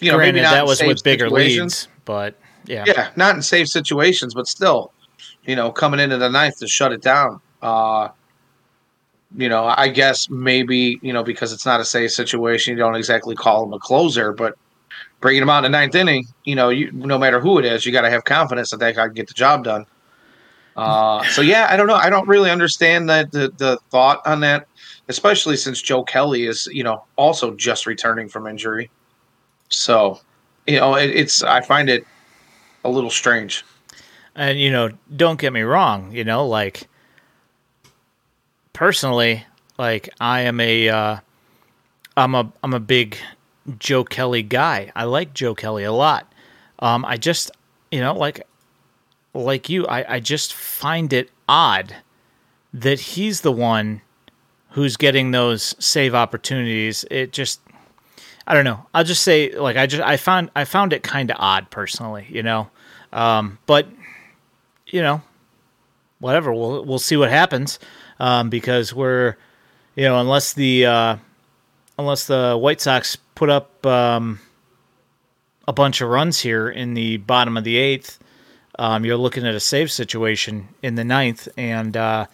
You know, granted maybe not that was with bigger situations. leads, but yeah. Yeah, not in safe situations, but still, you know, coming into the ninth to shut it down. Uh, you know, I guess maybe you know because it's not a safe situation, you don't exactly call him a closer, but bringing him out in the ninth inning, you know, you no matter who it is, you got to have confidence that that guy can get the job done. Uh, so yeah, I don't know. I don't really understand that the the thought on that, especially since Joe Kelly is you know also just returning from injury. So, you know, it, it's I find it a little strange. And you know, don't get me wrong, you know, like personally, like I am a uh I'm a I'm a big Joe Kelly guy. I like Joe Kelly a lot. Um I just, you know, like like you, I I just find it odd that he's the one who's getting those save opportunities. It just I don't know. I'll just say like I just I found I found it kind of odd personally, you know. Um but you know, whatever. We'll we'll see what happens um, because we're, you know, unless the uh, unless the White Sox put up um, a bunch of runs here in the bottom of the eighth, um, you're looking at a save situation in the ninth, and uh,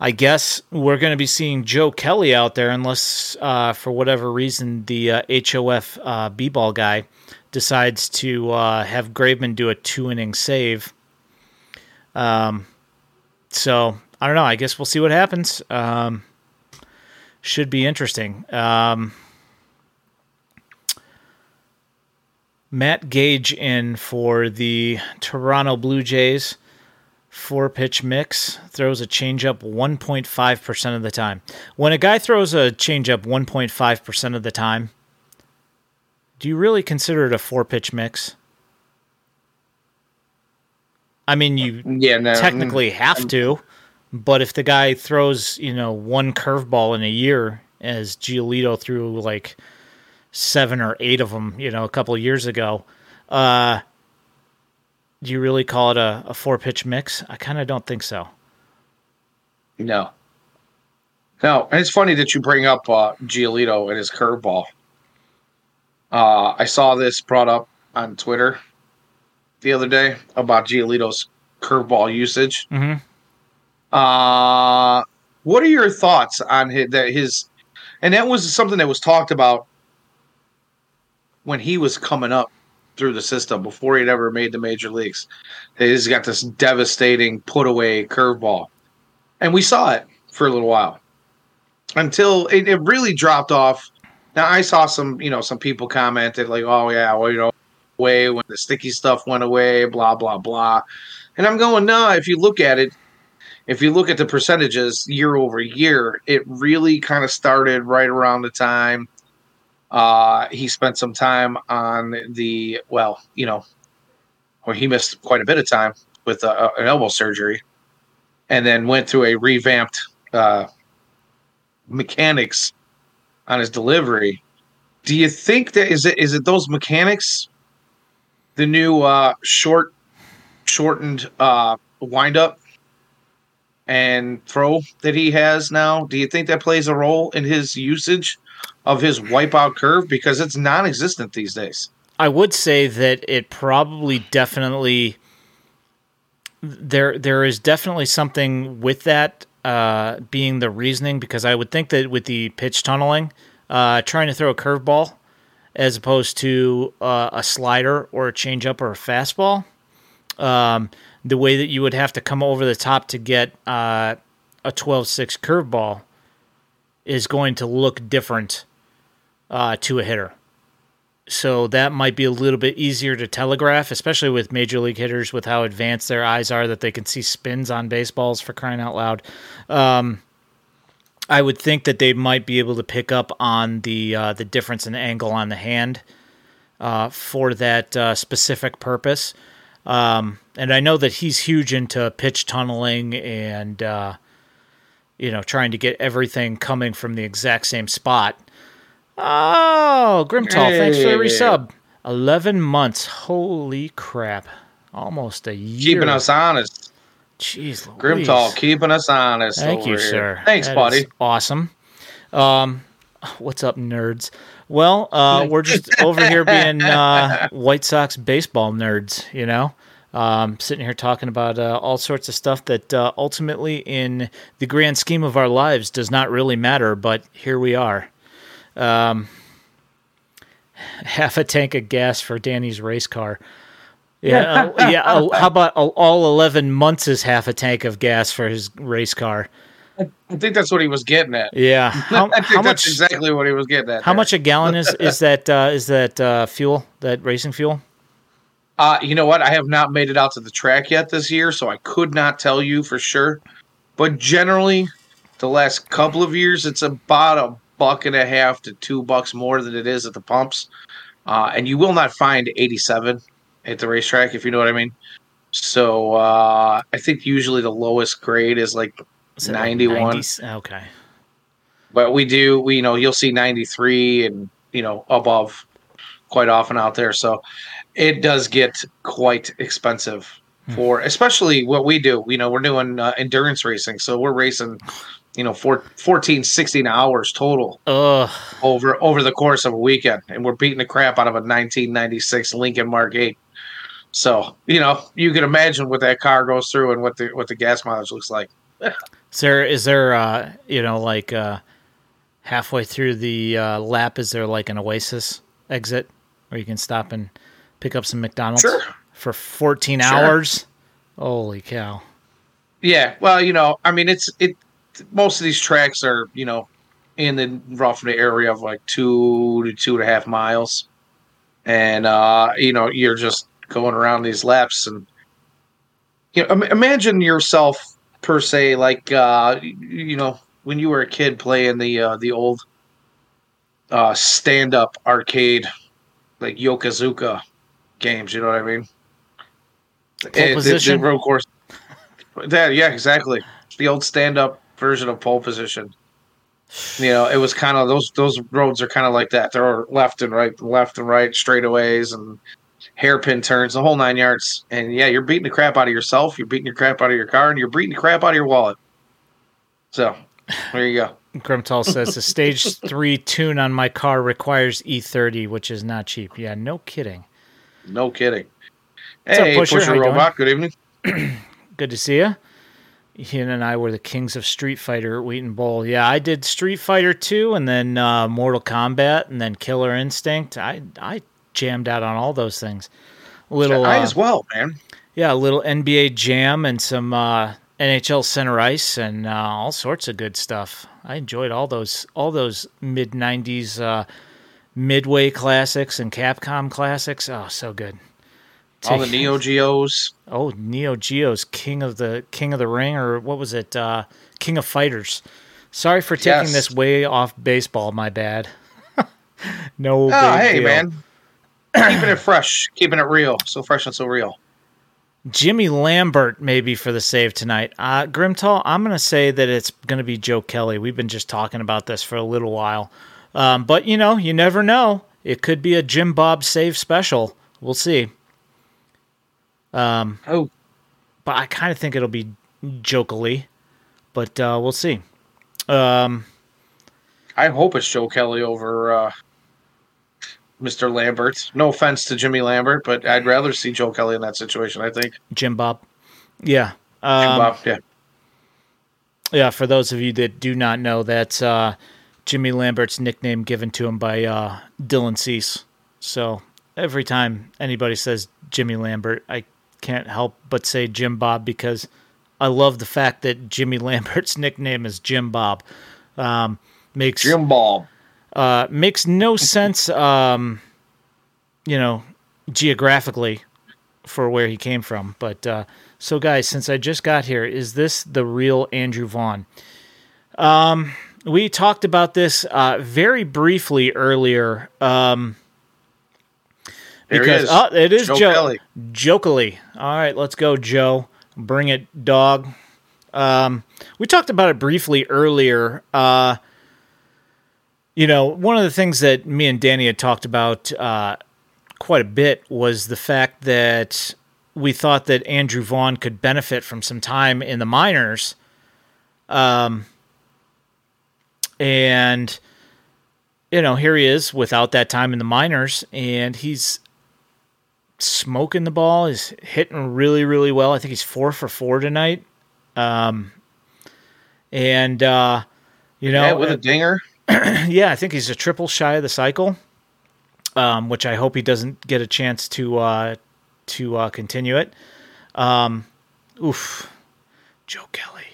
I guess we're going to be seeing Joe Kelly out there unless, uh, for whatever reason, the uh, HOF uh, b-ball guy decides to uh, have Graveman do a two inning save. Um, so I don't know. I guess we'll see what happens. Um, should be interesting. Um, Matt Gage in for the Toronto Blue Jays Four pitch mix throws a changeup 1.5% of the time. When a guy throws a changeup 1.5% of the time, do you really consider it a four pitch mix? I mean, you Yeah, no, technically have to, but if the guy throws, you know, one curveball in a year, as Giolito threw like seven or eight of them, you know, a couple of years ago, uh, do you really call it a, a four pitch mix? I kind of don't think so. No. No, and it's funny that you bring up uh, Giolito and his curveball. Uh, I saw this brought up on Twitter the other day about Giolito's curveball usage. Mhm. Uh, what are your thoughts on his, that his, and that was something that was talked about when he was coming up through the system before he'd ever made the major leagues. He's got this devastating put away curveball. And we saw it for a little while until it, it really dropped off. Now I saw some, you know, some people commented like, "Oh yeah, well, you know, way when the sticky stuff went away, blah blah blah," and I'm going, "No, if you look at it, if you look at the percentages year over year, it really kind of started right around the time uh, he spent some time on the well, you know, where he missed quite a bit of time with uh, an elbow surgery, and then went through a revamped uh, mechanics on his delivery. Do you think that is it is it those mechanics, the new uh, short, shortened uh, wind up and throw that he has now? Do you think that plays a role in his usage of his wipeout curve because it's non-existent these days? I would say that it probably definitely there there is definitely something with that uh, being the reasoning because I would think that with the pitch tunneling, uh, trying to throw a curveball as opposed to uh, a slider or a changeup or a fastball, um, the way that you would have to come over the top to get uh, a 12-6 curveball is going to look different uh, to a hitter. So that might be a little bit easier to telegraph, especially with major league hitters with how advanced their eyes are that they can see spins on baseballs for crying out loud. Um, I would think that they might be able to pick up on the uh, the difference in angle on the hand uh, for that uh, specific purpose. Um, and I know that he's huge into pitch tunneling and uh, you know trying to get everything coming from the exact same spot. Oh, Grimtall, thanks for the Hey. resub. Eleven months. Holy crap! Almost a year. Keeping us honest, Jeez, Louise. Grimtall, keeping us honest. Thank you, here. sir. Thanks, That buddy. awesome. Um, what's up, nerds? Well, uh, we're just over here being uh, [LAUGHS] White Sox baseball nerds, you know, um, sitting here talking about uh, all sorts of stuff that uh, ultimately, in the grand scheme of our lives, does not really matter. But here we are. Um, half a tank of gas for Danny's race car. Yeah, uh, yeah. uh, how about all- all eleven months is half a tank of gas for his race car? I think that's what he was getting at. Yeah. [LAUGHS] How, I think how that's much? exactly what he was getting at. How there. much a gallon is is [LAUGHS] that? Uh, is that uh, fuel? That racing fuel? Uh, you know what? I have not made it out to the track yet this year, so I could not tell you for sure. But generally, the last couple of years, it's about a buck and a half to two bucks more than it is at the pumps. Uh, and you will not find 87 at the racetrack, if you know what I mean. So uh, I think usually the lowest grade is like, Is it like 91. Okay. but we do, we, you know, you'll see 93 and, you know, above quite often out there. So it does get quite expensive for, especially what we do. You know, we're doing uh, endurance racing. So we're racing, you know, four, 14, 16 hours total Ugh. over over the course of a weekend, and we're beating the crap out of a 1996 Lincoln Mark 8. So you know you can imagine what that car goes through and what the what the gas mileage looks like. Is there is there uh, you know like uh, halfway through the uh, lap is there like an Oasis exit where you can stop and pick up some McDonald's Sure. for 14 Sure. hours? Holy cow! Yeah, well, you know, I mean, it's it. Most of these tracks are you know in the roughly area of like two to two and a half miles, and uh, you know you're just going around these laps and you know, imagine yourself per se, like uh, you know, when you were a kid playing the uh, the old uh, stand up arcade, like Yokozuka games. You know what I mean? Pole position. The, the road course. That yeah, exactly. The old stand up version of pole position. You know, it was kind of those those roads are kind of like that. There are left and right, left and right straightaways and hairpin turns, the whole nine yards. And yeah, you're beating the crap out of yourself. You're beating your crap out of your car, and you're beating the crap out of your wallet. So there you go. Grimtall says the stage three tune on my car requires E30, which is not cheap. Yeah, no kidding. No kidding. What's hey, up, Pusher, Pusher Robot. Good evening. [CLEARS THROAT] Good to see you. He and I were the kings of Street Fighter at Wheaton Bowl. Yeah, I did Street Fighter 2 and then uh, Mortal Kombat and then Killer Instinct. I I jammed out on all those things. Little I uh, as well, man. Yeah, a little NBA Jam and some uh, NHL Center Ice and uh, all sorts of good stuff. I enjoyed all those all those mid '90s uh, Midway classics and Capcom classics. Oh, so good. All the Neo Geos. Oh, Neo Geos, King of the King of the Ring, or what was it? Uh, King of Fighters. Sorry for taking yes. this way off baseball. My bad. [LAUGHS] no. Oh, hey, deal. man. keeping it fresh, keeping it real. So fresh and so real. Jimmy Lambert maybe for the save tonight. Uh, Grimtall, I'm going to say that it's going to be Joe Kelly. We've been just talking about this for a little while. Um, but, you know, you never know. It could be a Jim Bob save special. We'll see. Um, oh. But I kind of think it'll be Joe Kelly. But uh, we'll see. Um, I hope it's Joe Kelly over uh, Mr. Lambert. No offense to Jimmy Lambert, but I'd rather see Joe Kelly in that situation. I think Jim Bob. Yeah, um, Jim Bob. Yeah, yeah. For those of you that do not know, that's uh, Jimmy Lambert's nickname given to him by uh, Dylan Cease. So every time anybody says Jimmy Lambert, I can't help but say Jim Bob because I love the fact that Jimmy [LAUGHS] Lambert's nickname is Jim Bob. Um, makes Jim Bob uh, makes no sense, um, you know, geographically for where he came from. But uh, so, guys, since I just got here, is this the real Andrew Vaughn? Um, we talked about this uh, very briefly earlier. Um, because oh, it is Joe, Joe Kelly. Joe Kelly. All right, let's go, Joe. Bring it, dog. Um, we talked about it briefly earlier. Uh, you know, one of the things that me and Danny had talked about uh, quite a bit was the fact that we thought that Andrew Vaughn could benefit from some time in the minors. Um, and, you know, here he is without that time in the minors, and he's smoking the ball. He's hitting really, really well. I think he's four for four tonight. Um, and, uh, you know, yeah, with a dinger. [CLEARS THROAT] yeah, I think he's a triple shy of the cycle, um, which I hope he doesn't get a chance to uh, to uh, continue it. Um, oof, Joe Kelly.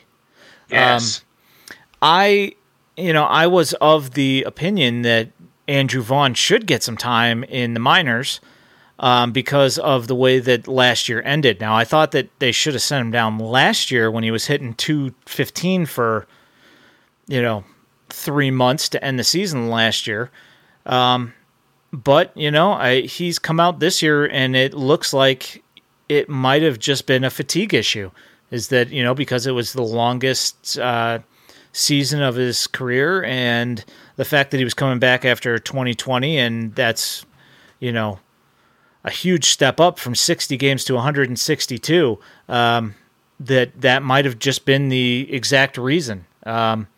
Yes, um, I you know I was of the opinion that Andrew Vaughn should get some time in the minors. Um, because of the way that last year ended. Now, I thought that they should have sent him down last year when he was hitting 215 for, you know, three months to end the season last year. Um, but you know, I, he's come out this year, and it looks like it might have just been a fatigue issue. Is that you know because it was the longest uh, season of his career, and the fact that he was coming back after 2020, and that's you know a huge step up from 60 games to 162. Um, that that might have just been the exact reason. Um,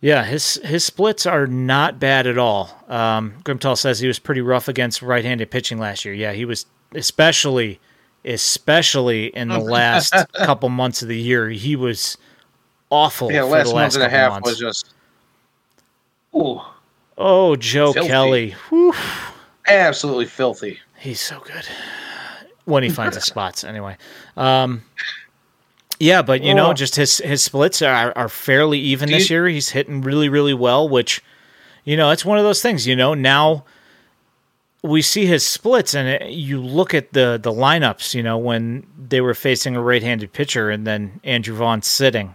yeah, his his splits are not bad at all. Um, Grimtall says he was pretty rough against right-handed pitching last year. Yeah, he was especially especially in the [LAUGHS] last couple months of the year. He was awful. Yeah, last, last month and a half months. was just. Ooh. Oh, Joe filthy. Kelly. Whew. Absolutely filthy. He's so good when he finds the spots. Anyway, um, yeah, but you know, just his his splits are, are fairly even this you, year. He's hitting really, really well, which you know, it's one of those things. You know, now we see his splits, and it, you look at the the lineups. You know, when they were facing a right-handed pitcher, and then Andrew Vaughn sitting.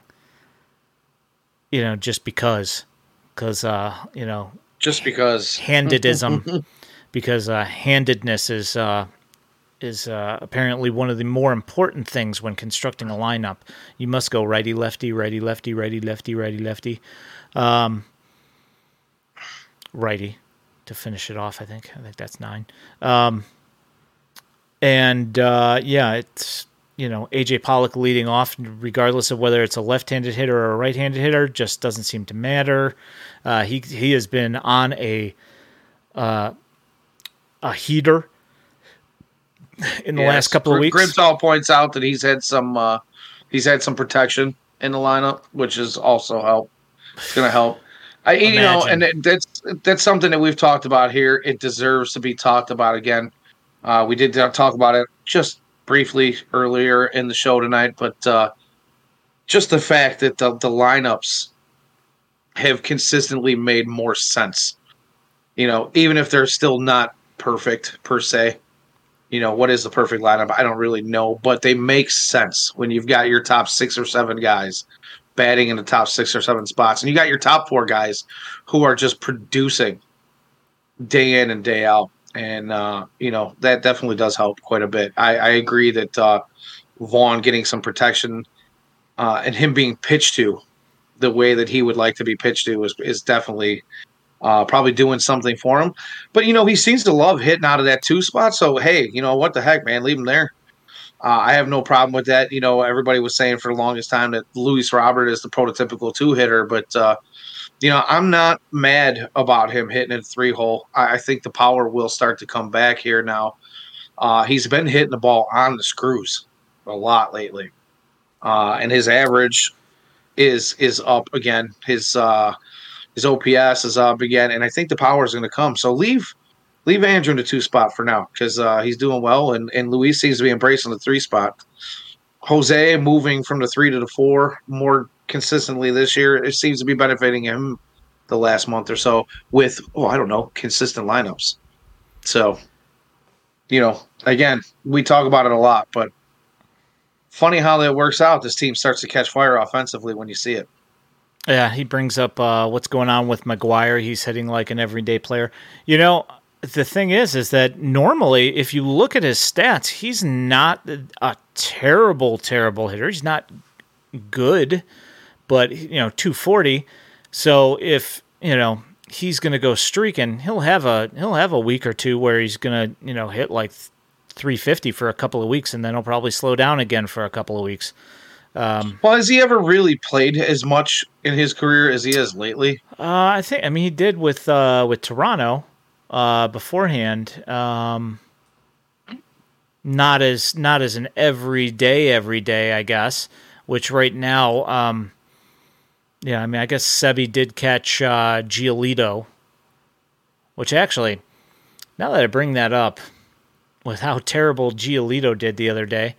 You know, just because, because uh, you know, just because handedism, [LAUGHS] because uh, handedness is uh, is uh, apparently one of the more important things when constructing a lineup. You must go righty lefty, righty lefty, righty lefty, righty lefty, um, righty to finish it off. I think I think that's nine. Um, and uh, yeah, it's you know AJ Pollock leading off, regardless of whether it's a left-handed hitter or a right-handed hitter, just doesn't seem to matter. Uh, he he has been on a uh, a heater in the yes, last couple of weeks. Grimsall points out that he's had some uh, he's had some protection in the lineup, which is also help. It's going to help. I Imagine. you know, and that's that's something that we've talked about here. It deserves to be talked about again. Uh, we did talk about it just briefly earlier in the show tonight, but uh, just the fact that the, the lineups have consistently made more sense. You know, even if they're still not perfect per se, you know, what is the perfect lineup? I don't really know, but they make sense when you've got your top six or seven guys batting in the top six or seven spots, and you got your top four guys who are just producing day in and day out. And uh, you know that definitely does help quite a bit. I, I agree that uh, Vaughn getting some protection uh, and him being pitched to the way that he would like to be pitched to is, is definitely uh, probably doing something for him. But you know, he seems to love hitting out of that two spot. So hey, you know what the heck, man, leave him there. Uh, I have no problem with that. You know, everybody was saying for the longest time that Luis Robert is the prototypical two hitter, but uh, you know, I'm not mad about him hitting a three hole. I, I, think the power will start to come back here now. Uh, he's been hitting the ball on the screws a lot lately, uh, and his average is is up again. His uh, his OPS is up again, and I think the power is going to come. So leave leave Andrew in the two spot for now because uh, he's doing well, and and Luis seems to be embracing the three spot. Jose moving from the three to the four more consistently this year. It seems to be benefiting him the last month or so with oh I don't know consistent lineups. So, you know, again, we talk about it a lot, but funny how that works out. This team starts to catch fire offensively when you see it. Yeah, he brings up uh, what's going on with McGuire. He's hitting like an everyday player. You know, the thing is, is that normally, if you look at his stats, he's not a terrible, terrible hitter. He's not good, but you know, 240. So if you know he's going to go streaking, he'll have a he'll have a week or two where he's going to you know hit like 350 for a couple of weeks, and then he'll probably slow down again for a couple of weeks. Um, well, has he ever really played as much in his career as he has lately? Uh, I think. I mean, he did with uh, with Toronto uh, beforehand. Um, not as not as an everyday every day, I guess. Which right now, um, yeah, I mean, I guess Seby did catch uh, Giolito, which actually, now that I bring that up, with how terrible Giolito did the other day,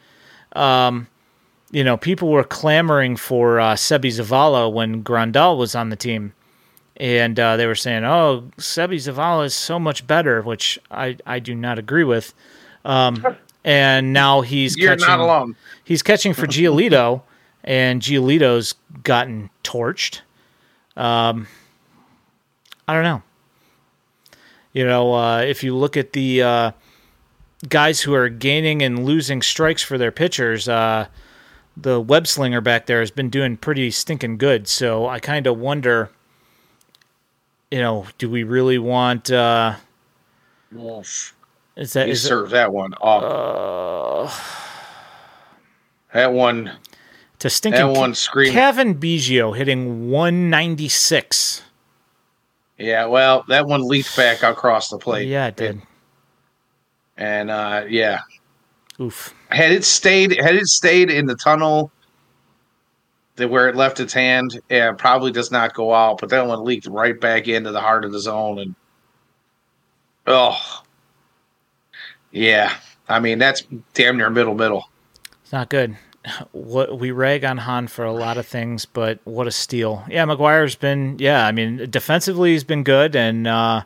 um, you know, people were clamoring for uh, Seby Zavala when Grandal was on the team and uh, they were saying, "Oh, Seby Zavala is so much better," which I, I do not agree with. Um, [LAUGHS] and now he's You're catching, not alone. He's catching for Giolito, and Giolito's gotten torched. Um, I don't know. You know, uh, if you look at the uh, guys who are gaining and losing strikes for their pitchers, uh, the web slinger back there has been doing pretty stinking good. So I kind of wonder you know, do we really want? uh. Is that is serve that one up? Uh, that one to stinking. That one scream. Cavan Biggio hitting 196. Yeah, well, that one leaped back across the plate. Yeah, it did. And uh yeah. Oof. Had it stayed had it stayed in the tunnel that where it left its hand, yeah, probably does not go out, but that one leaked right back into the heart of the zone and oh yeah. I mean that's damn near middle middle. It's not good. What we rag on Hahn for a lot of things, but what a steal. Yeah, McGuire's been yeah, I mean defensively he's been good and uh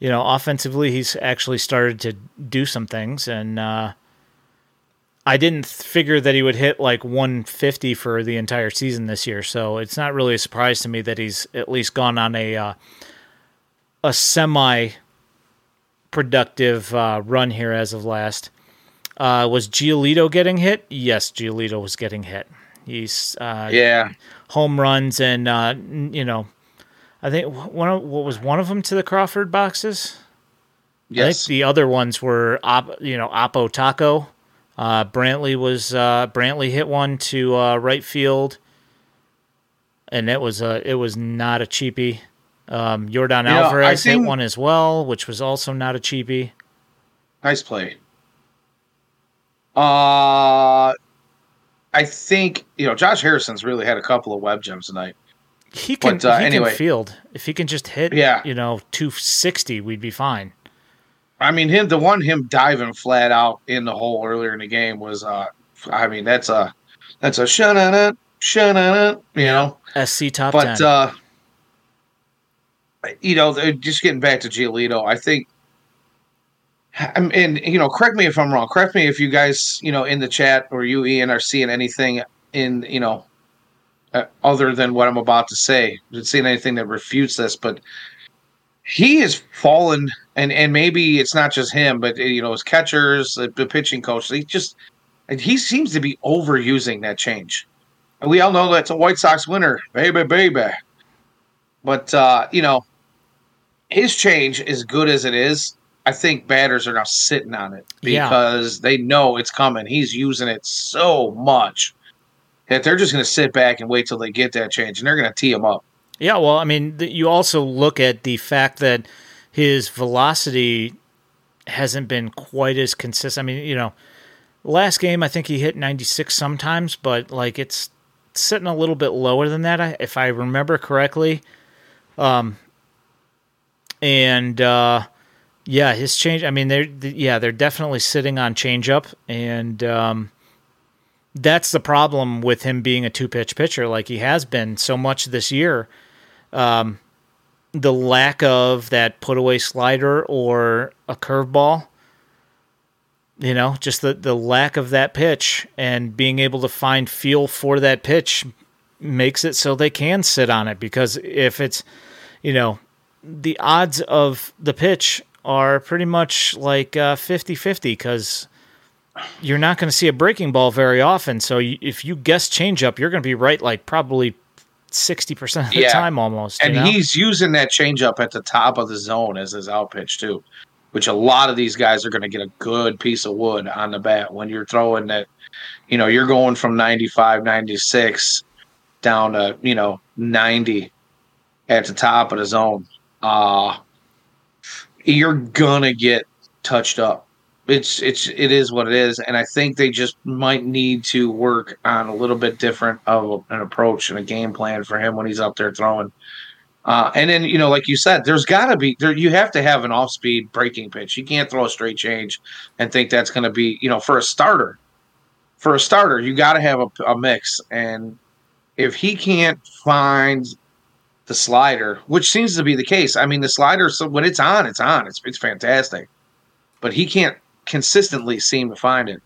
you know, offensively, he's actually started to do some things, and uh, I didn't figure that he would hit like 150 for the entire season this year. So it's not really a surprise to me that he's at least gone on a uh, a semi productive uh, run here as of last. Uh, was Giolito getting hit? Yes, Giolito was getting hit. He's uh, yeah home runs and uh, you know, I think one of, what was one of them to the Crawford boxes. Yes. I think the other ones were you know Oppo Taco. Uh, Brantley was uh, Brantley hit one to uh, right field, and it was a it was not a cheapie. Um, Yordan You know, Alvarez hit think- one as well, which was also not a cheapie. Nice play. Uh I think you know Josh Harrison's really had a couple of web gems tonight. He can But, uh, he anyway. can field. If he can just hit, Yeah. you know, two sixty, we'd be fine. I mean him the one him diving flat out in the hole earlier in the game was uh I mean that's a that's a shut shut you know. SC top But ten. uh you know, just getting back to Giolito, I think I'm- and you know, correct me if I'm wrong. Correct me if you guys, you know, in the chat or you Ian are seeing anything in, you know, uh, other than what I'm about to say. Seeing anything that refutes this, but he has fallen, and and maybe it's not just him, but you know, his catchers, the, the pitching coach, he just and he seems to be overusing that change. And we all know that's a White Sox winner, baby, baby. But uh, you know, his change, as good as it is, I think batters are now sitting on it Yeah. because they know it's coming. He's using it so much that they're just going to sit back and wait till they get that change, and they're going to tee him up. Yeah, well, I mean, you also look at the fact that his velocity hasn't been quite as consistent. I mean, you know, last game I think he hit 96 sometimes, but like it's sitting a little bit lower than that, if I remember correctly. Um, and uh, yeah, his change. I mean, they're yeah, they're definitely sitting on changeup, and um, that's the problem with him being a two pitch pitcher, like he has been so much this year. Um, the lack of that put away slider or a curveball, you know, just the, the lack of that pitch and being able to find feel for that pitch makes it so they can sit on it because if it's, you know, the odds of the pitch are pretty much like uh, 50-50 because you're not going to see a breaking ball very often. So if you guess changeup, you're going to be right like probably 60% of the Yeah. time almost. And you know? he's using that changeup at the top of the zone as his out pitch too, which a lot of these guys are going to get a good piece of wood on the bat when you're throwing that. You know, you're going from 95, 96 down to you know 90 at the top of the zone. Uh you're gonna get touched up. It's it's it is what it is, and I think they just might need to work on a little bit different of an approach and a game plan for him when he's up there throwing. Uh, and then you know, like you said, there's got to be there. You have to have an off-speed breaking pitch. You can't throw a straight change and think that's going to be you know for a starter. For a starter, you got to have a, a mix, and if he can't find the slider, which seems to be the case. I mean, the slider, so when it's on, it's on. It's it's fantastic, but he can't consistently seem to find it.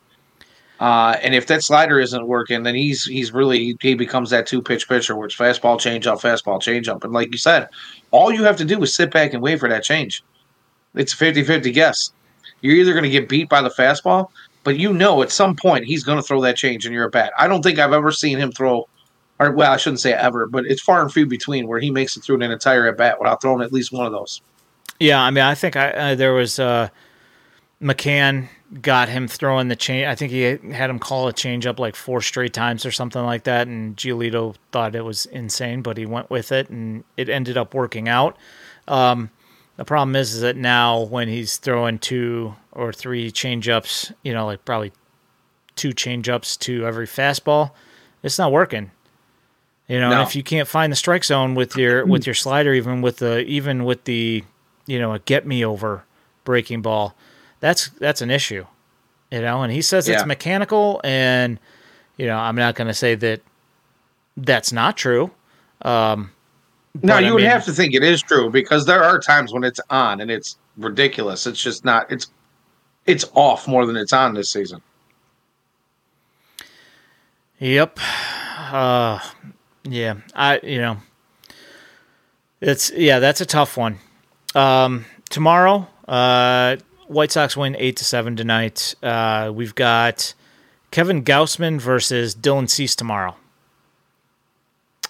Uh, and if that slider isn't working, then he's he's really he becomes that two pitch pitcher, which fastball change up, fastball change up. And like you said, all you have to do is sit back and wait for that change. It's a 50-50 guess. You're either going to get beat by the fastball, but you know at some point he's going to throw that change in your bat. I don't think I've ever seen him throw or well, I shouldn't say ever, but it's far and few between where he makes it through an entire at bat without throwing at least one of those. Yeah, I mean, I think I uh, there was uh, McCann got him throwing the change. I think he had him call a change up like four straight times or something like that, and Giolito thought it was insane, but he went with it, and it ended up working out. Um, the problem is, is that now when he's throwing two or three change ups, you know, like probably two change ups to every fastball, it's not working. You know, No. and if you can't find the strike zone with your [CLEARS THROAT] with your slider, even with the even with the you know a get me over breaking ball, that's that's an issue. You know, and he says it's mechanical, and you know I'm not going to say that that's not true. Um, No, you I would mean, have to think it is true because there are times when it's on and it's ridiculous. It's just not. It's it's off more than it's on this season. Yep. Uh, yeah. I you know. It's yeah. That's a tough one. Um, tomorrow, uh, White Sox win eight to seven tonight. Uh, we've got Kevin Gausman versus Dylan Cease tomorrow.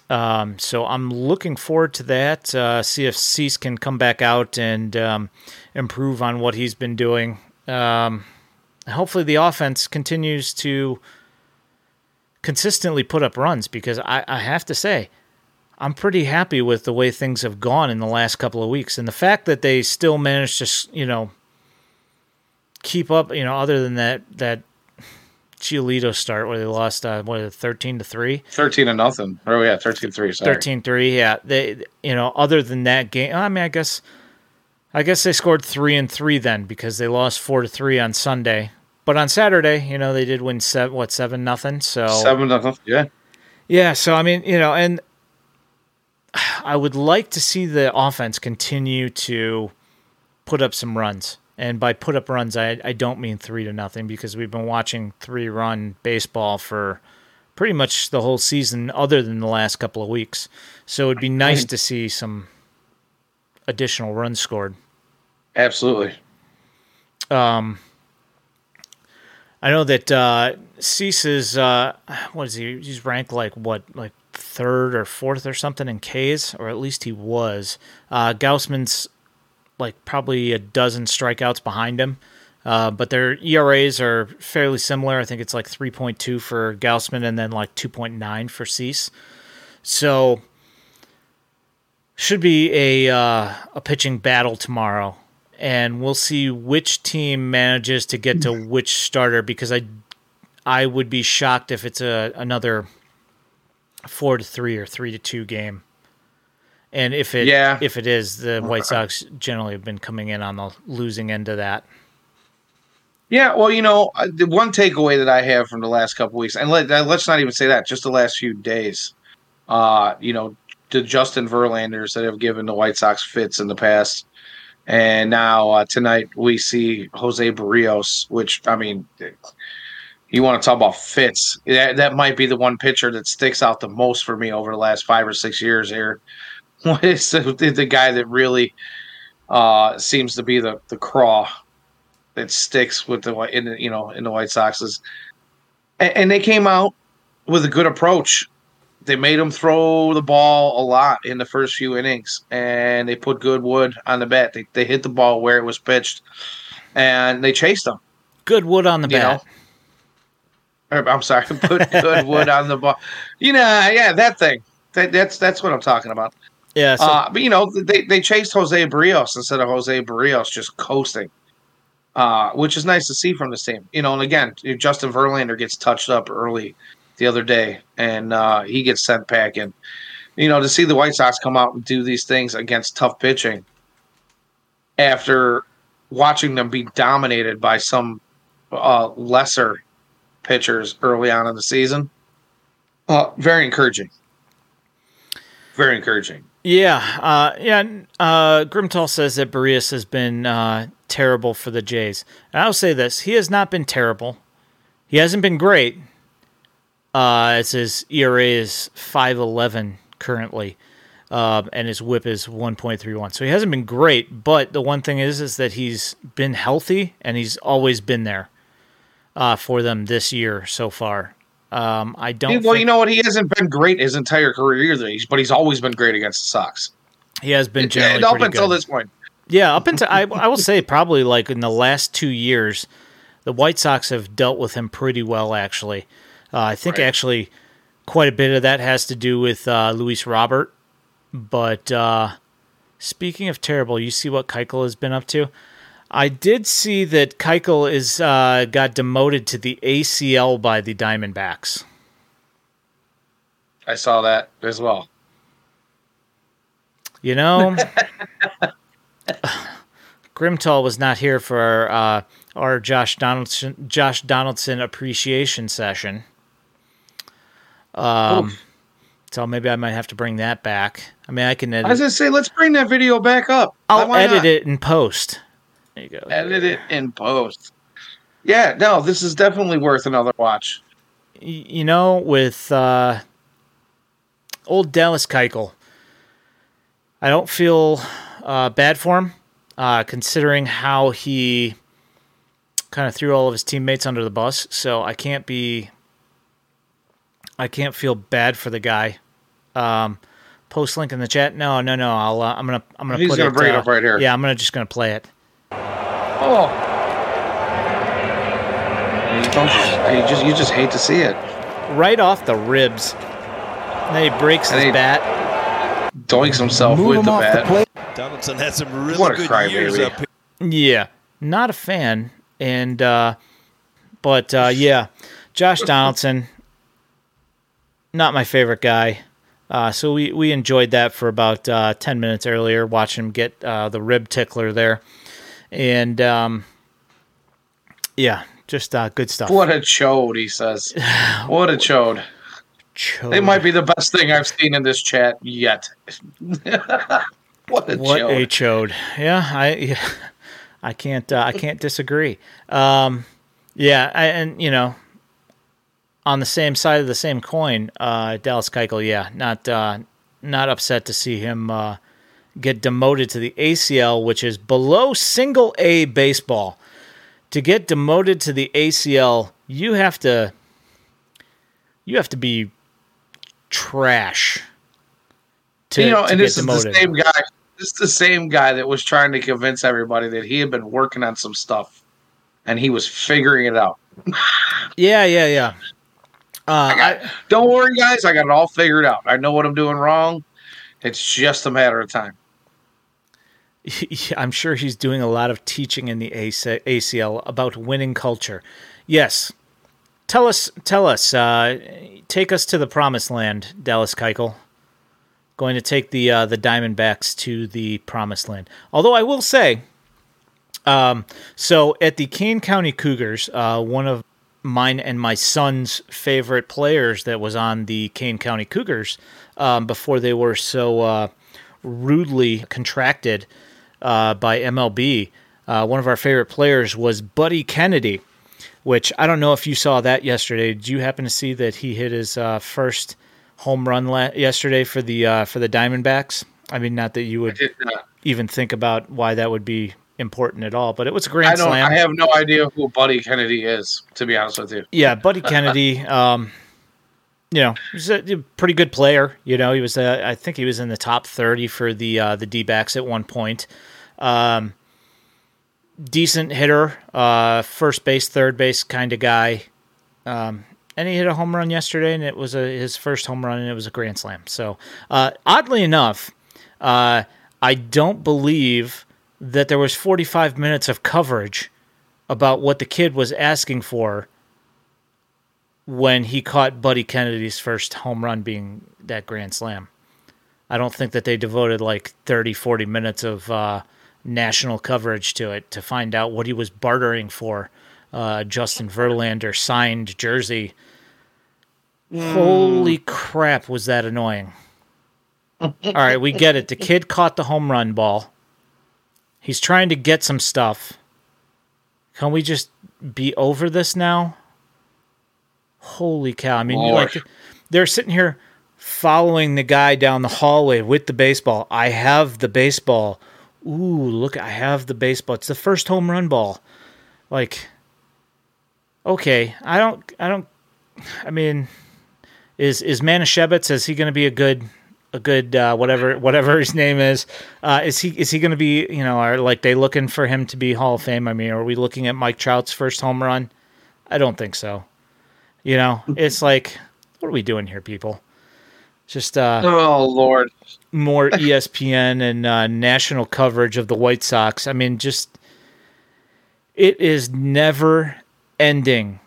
Um, so I'm looking forward to that. Uh, see if Cease can come back out and um, improve on what he's been doing. Um, hopefully, the offense continues to consistently put up runs because I, I have to say, I'm pretty happy with the way things have gone in the last couple of weeks, and the fact that they still managed to, you know, keep up. You know, other than that that Giolito start where they lost uh, what thirteen to three. Thirteen to nothing. Oh yeah, 13-3, sorry. 13-3, Yeah, they you know other than that game, I mean, I guess, I guess they scored three and three then because they lost four to three on Sunday. But on Saturday, you know, they did win seven, what seven nothing. So seven nothing. Yeah. Yeah. So I mean, you know, and I would like to see the offense continue to put up some runs. And by put up runs, I, I don't mean three to nothing because we've been watching three run baseball for pretty much the whole season, other than the last couple of weeks. So it'd be nice to see some additional runs scored. Absolutely. Um, I know that uh, Cease is uh, what is he? He's ranked like what, like third or fourth or something in Ks, or at least he was. Uh, Gausman's like probably a dozen strikeouts behind him. Uh, but their ERAs are fairly similar. I think it's like 3.2 for Gausman and then like 2.9 for Cease. So should be a uh, a pitching battle tomorrow, and we'll see which team manages to get to which starter. Because I I would be shocked if it's a another four to three or three to two game. And if it yeah. if it is, the White Sox generally have been coming in on the losing end of that. Yeah, well, you know, the one takeaway that I have from the last couple weeks, and let, us not even say that, just the last few days, uh, you know, the Justin Verlanders that have given the White Sox fits in the past, and now uh, tonight we see Jose Berrios, which I mean, you want to talk about fits? That that might be the one pitcher that sticks out the most for me over the last five or six years here [LAUGHS] is the, the guy that really uh, seems to be the the craw that sticks with the in the, you know in the White Soxes, and, and they came out with a good approach. They made him throw the ball a lot in the first few innings, and they put good wood on the bat. They, they hit the ball where it was pitched, and they chased him. Goodwood on the bat. Know? I'm sorry, [LAUGHS] put good wood on the ball. You know, yeah, that thing. That, that's that's what I'm talking about. Yeah, so- uh, but you know they they chased Jose Berrios instead of Jose Berrios just coasting, uh, which is nice to see from this team. You know, and again, Justin Verlander gets touched up early the other day, and uh, he gets sent packing. You know, to see the White Sox come out and do these things against tough pitching after watching them be dominated by some uh, lesser pitchers early on in the season, uh, very encouraging. Very encouraging. Yeah, uh, yeah. Uh, Grimtall says that Berrios has been uh, terrible for the Jays. And I'll say this: he has not been terrible. He hasn't been great. Uh, as his ERA is five eleven currently, uh, and his WHIP is one point three one. So he hasn't been great. But the one thing is, is that he's been healthy and he's always been there uh, for them this year so far. Um, I don't. Well, think... you know what? He hasn't been great his entire career either, but he's always been great against the Sox. He has been generally up until good. this point. Yeah, up until I, I will say probably like in the last two years, the White Sox have dealt with him pretty well. Actually, uh, I think right. actually quite a bit of that has to do with uh, Luis Robert. But uh, speaking of terrible, you see what Keuchel has been up to. I did see that Keuchel is uh, got demoted to the ACL by the Diamondbacks. I saw that as well. You know, [LAUGHS] Grimtall was not here for uh, our Josh Donaldson Josh Donaldson appreciation session. Um, So maybe I might have to bring that back. I mean, I can edit. I was gonna say, let's bring that video back up. I'll edit not? it in post. There you go. Edit it in post. Yeah, no, this is definitely worth another watch. You know, with uh, old Dallas Keuchel, I don't feel uh, bad for him, uh, considering how he kind of threw all of his teammates under the bus. So I can't be, I can't feel bad for the guy. Um, post link in the chat. No, no, no. I'll. Uh, I'm gonna. I'm gonna. He's put gonna it, bring it uh, up right here. Yeah, I'm gonna just gonna play it. Oh, you don't just, you just you just hate to see it. Right off the ribs. then he breaks And his he- bat. Doinks himself Move with him the off the bat. Donaldson had some really What a good crybaby. years up here. Yeah, not a fan. And uh but uh yeah, Josh Donaldson not my favorite guy. Uh so we we enjoyed that for about uh 10 minutes earlier watching him get uh the rib tickler there. And um yeah, just uh good stuff. What a chode, he says. What a chode. Chode. It might be the best thing I've seen in this chat yet. [LAUGHS] what a what a chode. chode. Yeah, I I can't uh, I can't disagree. Um, yeah, I, and you know, on the same side of the same coin, uh, Dallas Keuchel, yeah, not uh, not upset to see him uh, get demoted to the ACL, which is below single A baseball. To get demoted to the ACL, you have to you have to be trash. To, you know, and get this is the same guy. This is the same guy that was trying to convince everybody that he had been working on some stuff, and he was figuring it out. Yeah, yeah, yeah. Uh, I got, don't worry, guys. I got it all figured out. I know what I'm doing wrong. It's just a matter of time. [LAUGHS] I'm sure he's doing a lot of teaching in the ACL about winning culture. Yes. Tell us, tell us, uh, take us to the promised land, Dallas Keuchel. Going to take the uh, the Diamondbacks to the promised land. Although I will say, um, so at the Kane County Cougars, uh, one of mine and my son's favorite players that was on the Kane County Cougars um, before they were so uh, rudely contracted uh, by MLB. Uh, one of our favorite players was Buddy Kennedy, which I don't know if you saw that yesterday. Did you happen to see that he hit his uh, first home run la- yesterday for the uh, for the Diamondbacks? I mean, not that you would even think about why that would be important at all, but it was a grand I don't. slam. I have no idea who Buddy Kennedy is, to be honest with you. Yeah, Buddy Kennedy. [LAUGHS] Um, you know, he's a a pretty good player. You know, he was. Uh, I think he was in the top thirty for the uh, the D backs at one point. Um, decent hitter, uh, first base, third base kind of guy. Um, and he hit a home run yesterday, and it was a, his first home run, and it was a grand slam. So, uh, oddly enough, uh, I don't believe that there was 45 minutes of coverage about what the kid was asking for when he caught Buddy Kennedy's first home run being that grand slam. I don't think that they devoted like 30, 40 minutes of uh, national coverage to it to find out what he was bartering for. Uh, Justin Verlander signed jersey. Holy crap, was that annoying! All right, we get it. The kid caught the home run ball. He's trying to get some stuff. Can we just be over this now? Holy cow. I mean, like they're sitting here following the guy down the hallway with the baseball. I have the baseball. Ooh, look, I have the baseball. It's the first home run ball. Like okay, I don't I don't I mean is is Manischewitz is he going to be a good a good uh, whatever whatever his name is uh, is he is he going to be you know are like they looking for him to be Hall of Fame I mean are we looking at Mike Trout's first home run I don't think so you know it's like what are we doing here people just uh Oh Lord, more [LAUGHS] ESPN and uh, national coverage of the White Sox. I mean, just it is never ending.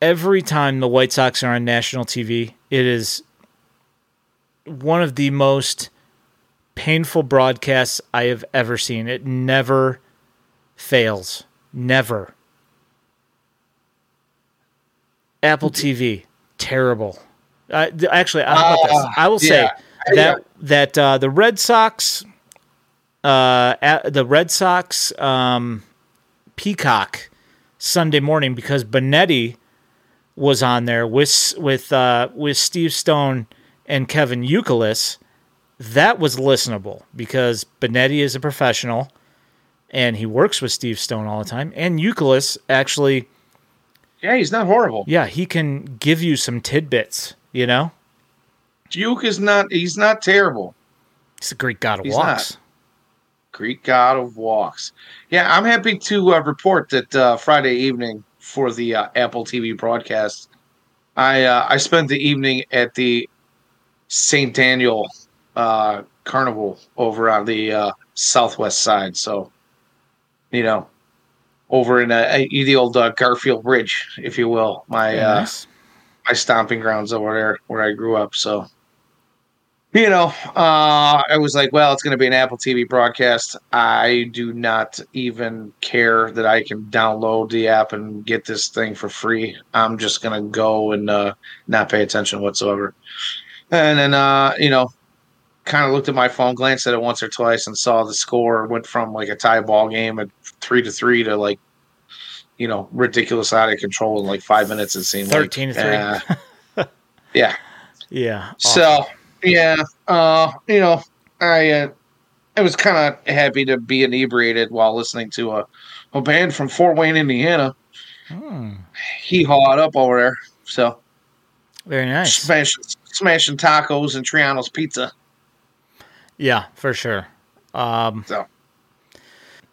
Every time the White Sox are on national TV, it is one of the most painful broadcasts I have ever seen. It never fails. Never. Apple TV, terrible. Uh, actually, how about this? I will say yeah. that that uh, the Red Sox, uh, the Red Sox um, Peacock Sunday morning because Benetti was on there with with uh, with Steve Stone and Kevin Youkilis. That was listenable because Benetti is a professional and he works with Steve Stone all the time. And Youkilis actually, Yeah, he's not horrible. yeah, he can give you some tidbits. You know, Duke is not. He's not terrible. he's a Greek god of He's walks. Greek god of walks. Yeah, I'm happy to uh, report that uh, Friday evening for the uh, Apple TV broadcast, I uh, I spent the evening at the St. Daniel uh, Carnival over on the uh, southwest side. So, you know, over in uh, the old uh, Garfield Ridge, if you will, my uh, nice. My stomping grounds over there where I grew up. So, you know, uh, I was like, well, it's going to be an Apple TV broadcast. I do not even care that I can download the app and get this thing for free. I'm just going to go and uh, not pay attention whatsoever. And then, uh, you know, kind of looked at my phone, glanced at it once or twice, and saw the score went from like a tie ball game at three to three to like, you know, ridiculous out of control in like five minutes. It seemed like. 13 to three. Uh, [LAUGHS] yeah. Yeah. So yeah, uh, you know, I uh, I was kind of happy to be inebriated while listening to a, a band from Fort Wayne, Indiana. Hmm. He hawed up over there, so Very nice. smashing smashing tacos and Triano's pizza. Yeah, for sure. Um, So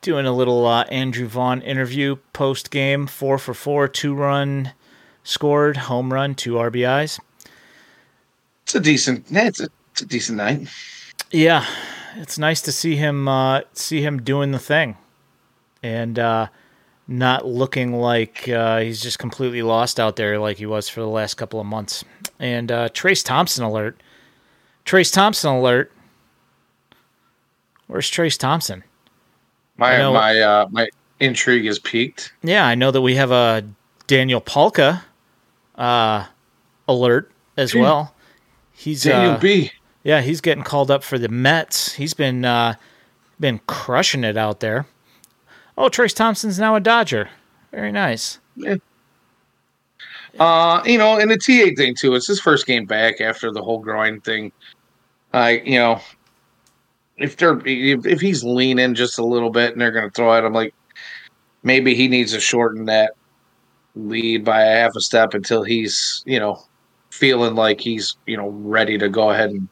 doing a little uh, Andrew Vaughn interview post game, four for four, two run scored, home run, two RBIs. it's a decent. Yeah, it's a, it's a decent night. Yeah, it's nice to see him uh, see him doing the thing, and uh, not looking like uh, he's just completely lost out there like he was for the last couple of months. And uh, Trayce Thompson alert. Trayce Thompson alert. Where's Trayce Thompson? My know- my uh, my intrigue is peaked. Yeah, I know that we have a Daniel Palka uh, alert as well. He's Daniel uh, B. yeah, he's getting called up for the Mets. He's been uh, been crushing it out there. Oh, Trayce Thompson's now a Dodger. Very nice. Uh, you know, and the TA thing too. It's his first game back after the whole groin thing. I, you know, if they're if, if he's leaning just a little bit and they're going to throw at him, like maybe he needs to shorten that lead by a half a step until he's, you know, feeling like he's, you know, ready to go ahead and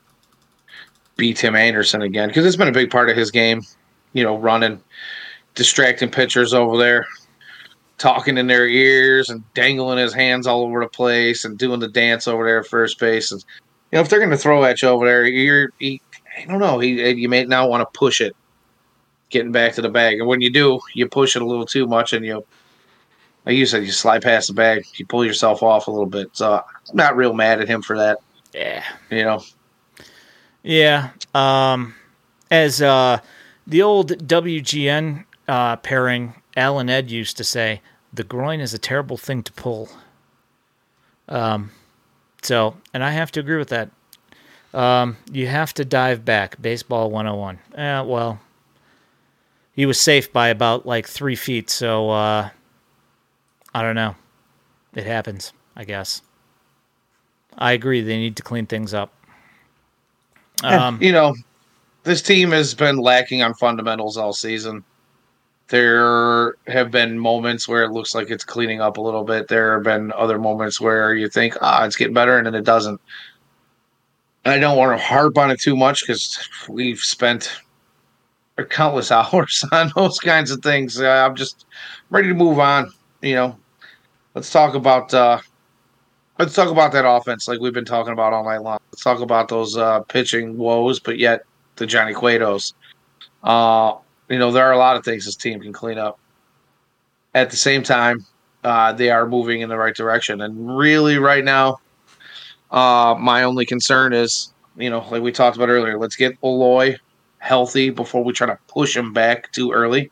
beat Tim Anderson again because it's been a big part of his game. You know, running, distracting pitchers over there talking in their ears and dangling his hands all over the place and doing the dance over there at first base. And you know, if they're going to throw at you over there, you're, I don't know, he, you may not want to push it, getting back to the bag. And when you do, you push it a little too much, and you, like you said, you slide past the bag, you pull yourself off a little bit. So I'm not real mad at him for that. Yeah. You know, Yeah. Um, as uh, the old WGN uh, pairing, Alan Ed used to say, the groin is a terrible thing to pull. Um, so, and I have to agree with that. Um, you have to dive back. Baseball 101. Eh, well, he was safe by about like three feet, so uh, I don't know. It happens, I guess. I agree. They need to clean things up. Um, you know, this team has been lacking on fundamentals all season. There have been moments where it looks like it's cleaning up a little bit. There have been other moments where you think, ah, it's getting better, and then it doesn't. I don't want to harp on it too much because we've spent countless [LAUGHS] hours on those kinds of things. Uh, I'm just ready to move on. You know, let's talk about uh, let's talk about that offense like we've been talking about all night long. Let's talk about those uh, pitching woes, but yet the Johnny Cuetos. Uh, you know, there are a lot of things this team can clean up. At the same time, uh, they are moving in the right direction. And really, right now, uh, my only concern is, you know, like we talked about earlier, let's get Eloy healthy before we try to push him back too early.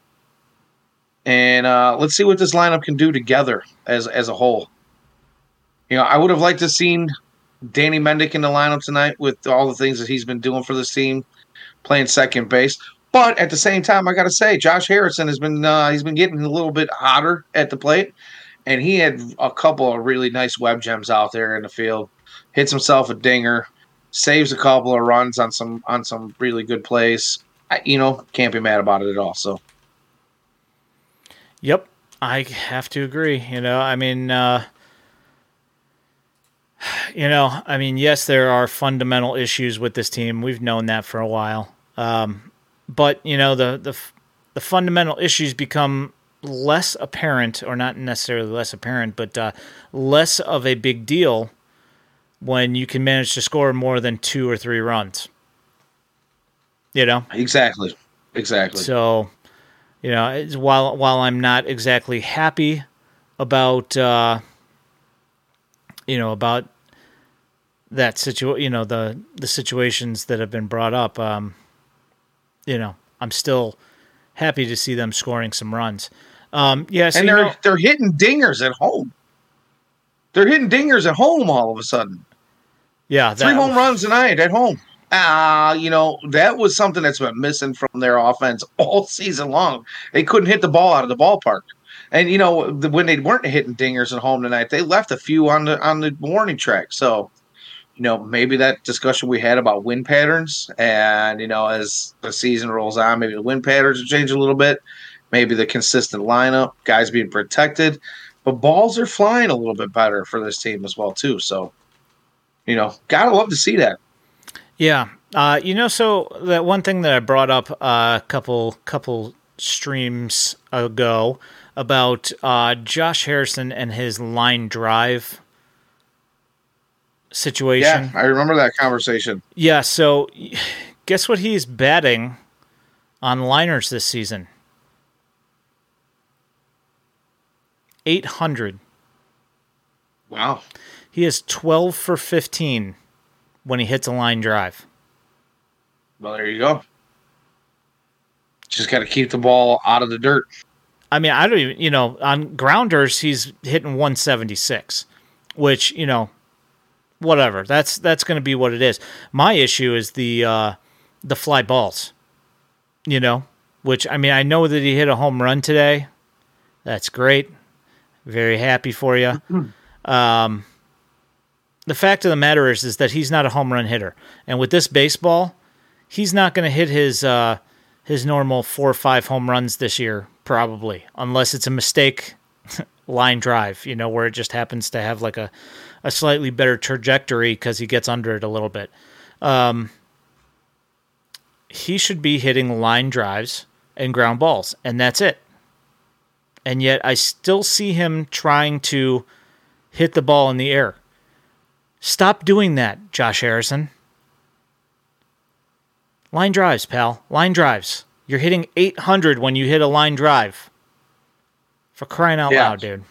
And uh, let's see what this lineup can do together as as a whole. You know, I would have liked to seen Danny Mendick in the lineup tonight with all the things that he's been doing for this team, playing second base. But at the same time, I got to say, Josh Harrison has been uh, he's been getting a little bit hotter at the plate, and he had a couple of really nice web gems out there in the field. Hits himself a dinger, saves a couple of runs on some on some really good plays. I, you know, can't be mad about it at all. So, yep, I have to agree. You know, I mean, uh, you know, I mean, yes, there are fundamental issues with this team. We've known that for a while. Um, but you know, the the the fundamental issues become less apparent, or not necessarily less apparent, but uh, less of a big deal when you can manage to score more than two or three runs. You know exactly, exactly. So, you know, while while I'm not exactly happy about. Uh, you know about that situation you know the the situations that have been brought up um you know i'm still happy to see them scoring some runs um yes yeah, so and they're know, they're hitting dingers at home they're hitting dingers at home all of a sudden yeah three home runs tonight at home uh, you know, that was something that's been missing from their offense [LAUGHS] all season long. They couldn't hit the ball out of the ballpark. And you know, the, when they weren't hitting dingers at home tonight, they left a few on the on the warning track. So, you know, maybe that discussion we had about wind patterns, and you know, as the season rolls on, maybe the wind patterns will change a little bit. Maybe the consistent lineup, guys being protected, but balls are flying a little bit better for this team as well too. So, you know, gotta love to see that. Yeah, uh, you know, so that one thing that I brought up uh, a couple couple streams ago about uh, Josh Harrison and his line drive situation. Yeah, I remember that conversation. Yeah, so [SIGHS] guess what he's batting on liners this season? 800. Wow. He is 12 for 15 when he hits a line drive. Well, there you go. Just got to keep the ball out of the dirt. I mean, I don't even, you know, on grounders he's hitting 176, which, you know, whatever. That's that's going to be what it is. My issue is the uh the fly balls. You know, which I mean, I know that he hit a home run today. That's great. Very happy for you. [CLEARS THROAT] Um the fact of the matter is is that he's not a home run hitter. And with this baseball, he's not going to hit his uh his normal 4 or 5 home runs this year probably, unless it's a mistake [LAUGHS] line drive, you know, where it just happens to have like a, a slightly better trajectory because he gets under it a little bit. Um, he should be hitting line drives and ground balls, and that's it. And yet, I still see him trying to hit the ball in the air. Stop doing that, Josh Harrison. Line drives, pal. Line drives. You're hitting 800 when you hit a line drive. For crying out yeah. loud, dude.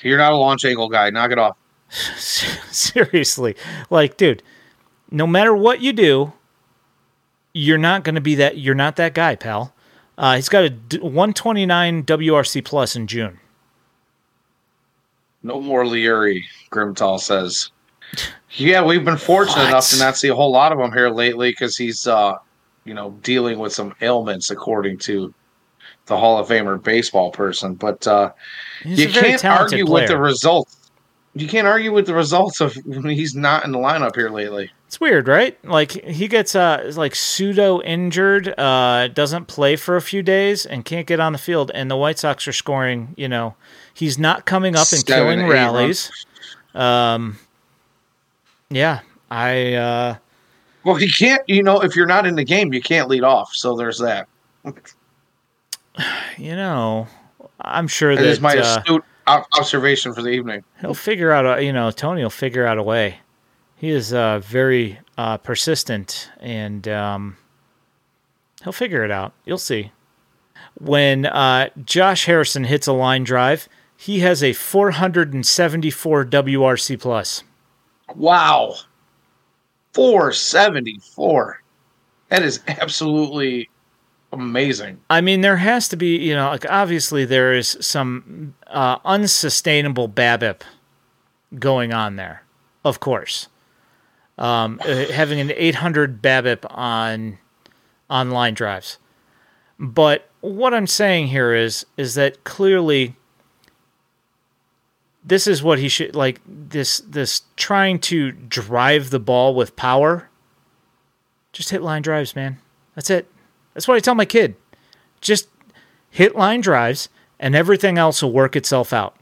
You're not a launch angle guy. Knock it off. [LAUGHS] Seriously. Like, dude, no matter what you do, you're not going to be that. You're not that guy, pal. Uh, he's got a 129 WRC plus in June. No more Leury, Grimtall says. Yeah, we've been fortunate what? enough to not see a whole lot of him here lately because he's uh, you know, dealing with some ailments, according to the Hall of Famer baseball person. But uh, you can't argue player. with the results. You can't argue with the results of when he's not in the lineup here lately. It's weird, right? Like he gets uh like pseudo injured, uh, doesn't play for a few days and can't get on the field, and the White Sox are scoring. You know, he's not coming up and Seven, killing rallies. Um, yeah, I uh, well, he can't. You know, if you're not in the game, you can't lead off. So there's that. [SIGHS] you know, I'm sure that, that is my uh, astute observation for the evening. He'll figure out. A, you know, Tony will figure out a way. He is uh, very uh, persistent, and um, he'll figure it out. You'll see. When uh, Josh Harrison hits a line drive, he has a 474 WRC plus. Wow. 474. That is absolutely amazing. I mean, there has to be, you know, like obviously there is some uh, unsustainable BABIP going on there, of course. um, uh, having an 800 BABIP on online drives. But what I'm saying here is is that clearly this is what he should like this this trying to drive the ball with power. Just hit line drives, man. That's it. That's what I tell my kid. Just hit line drives and everything else will work itself out.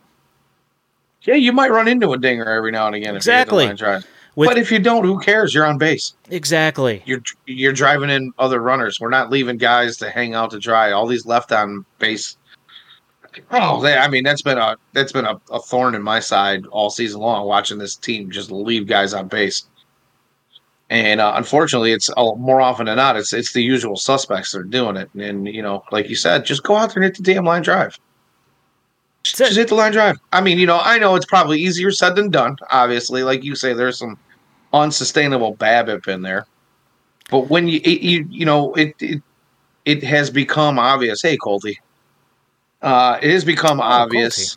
Yeah, you might run into a dinger every now and again. Exactly. If you hit the line drive. With, but if you don't, who cares? You're on base. Exactly. You're you're driving in other runners. We're not leaving guys to hang out to dry. All these left on base. Oh, they, I mean that's been a that's been a, a thorn in my side all season long. Watching this team just leave guys on base, and uh, unfortunately, it's uh, more often than not it's it's the usual suspects that are doing it. And, and you know, like you said, just go out there and hit the damn line drive. Just, just hit the line drive. I mean, you know, I know it's probably easier said than done. Obviously, like you say, there's some unsustainable BABIP in there. But when you it, you you know it, it it has become obvious. Hey, Colty, uh, it has become oh, obvious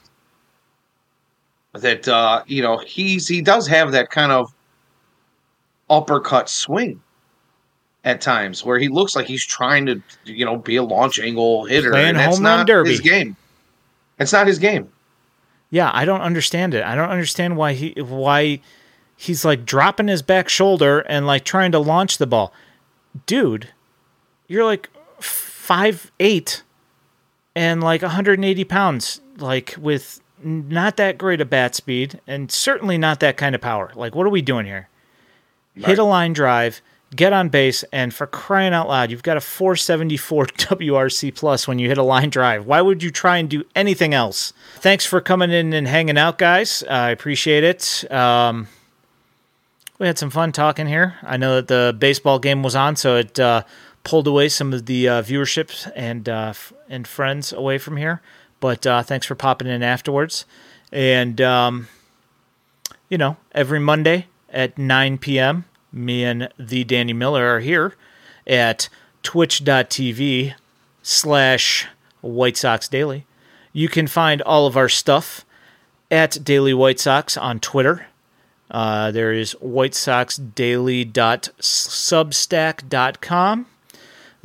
that uh, you know he's he does have that kind of uppercut swing at times where he looks like he's trying to you know be a launch angle hitter. Playing and that's home not derby. his game. It's not his game. Yeah, I don't understand it. I don't understand why he why he's like dropping his back shoulder and like trying to launch the ball. Dude, you're like five eight and like 180 pounds, like with not that great a bat speed and certainly not that kind of power. Like, what are we doing here? Right. Hit a line drive get on base, and for crying out loud, you've got a 474 [LAUGHS] WRC plus when you hit a line drive. Why would you try and do anything else? Thanks for coming in and hanging out, guys. I appreciate it. Um, we had some fun talking here. I know that the baseball game was on, so it uh, pulled away some of the uh, viewership and uh, f- and friends away from here. But uh, thanks for popping in afterwards. And um, you know, every Monday at 9 p.m me and the Danny Miller are here at twitch.tv slash White Sox Daily. You can find all of our stuff at Daily White Sox on Twitter. Uh, there is whitesoxdaily.substack.com.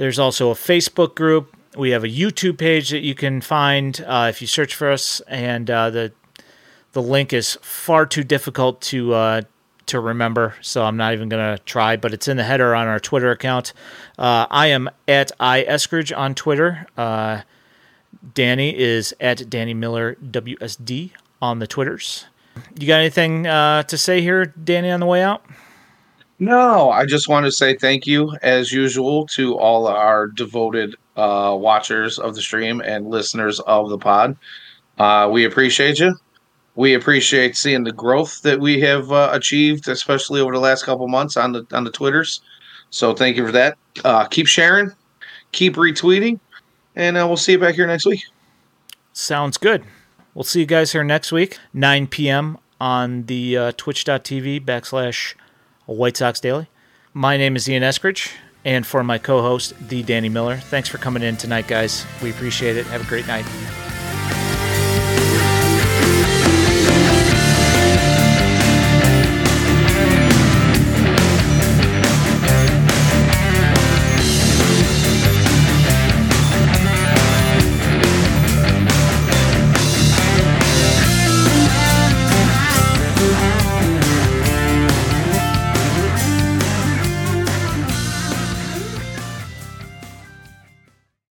There's also a Facebook group. We have a YouTube page that you can find uh, if you search for us, and uh, the the link is far too difficult to uh, to remember, so I'm not even going to try, but it's in the header on our Twitter account. Uh, I am at iEskridge on Twitter. Uh, Danny is at Danny Miller WSD on the Twitters. You got anything uh, to say here, Danny, on the way out? No, I just want to say thank you, as usual, to all our devoted uh, watchers of the stream and listeners of the pod. Uh, we appreciate you we appreciate seeing the growth that we have uh, achieved, especially over the last couple months on the on the twitters. So thank you for that. Uh, keep sharing, keep retweeting, and uh, we'll see you back here next week. Sounds good. We'll see you guys here next week, 9 p.m. on the uh, twitch.tv backslash White Sox Daily. My name is Ian Eskridge, and for my co host, the Danny Miller, thanks for coming in tonight, guys. We appreciate it. Have a great night.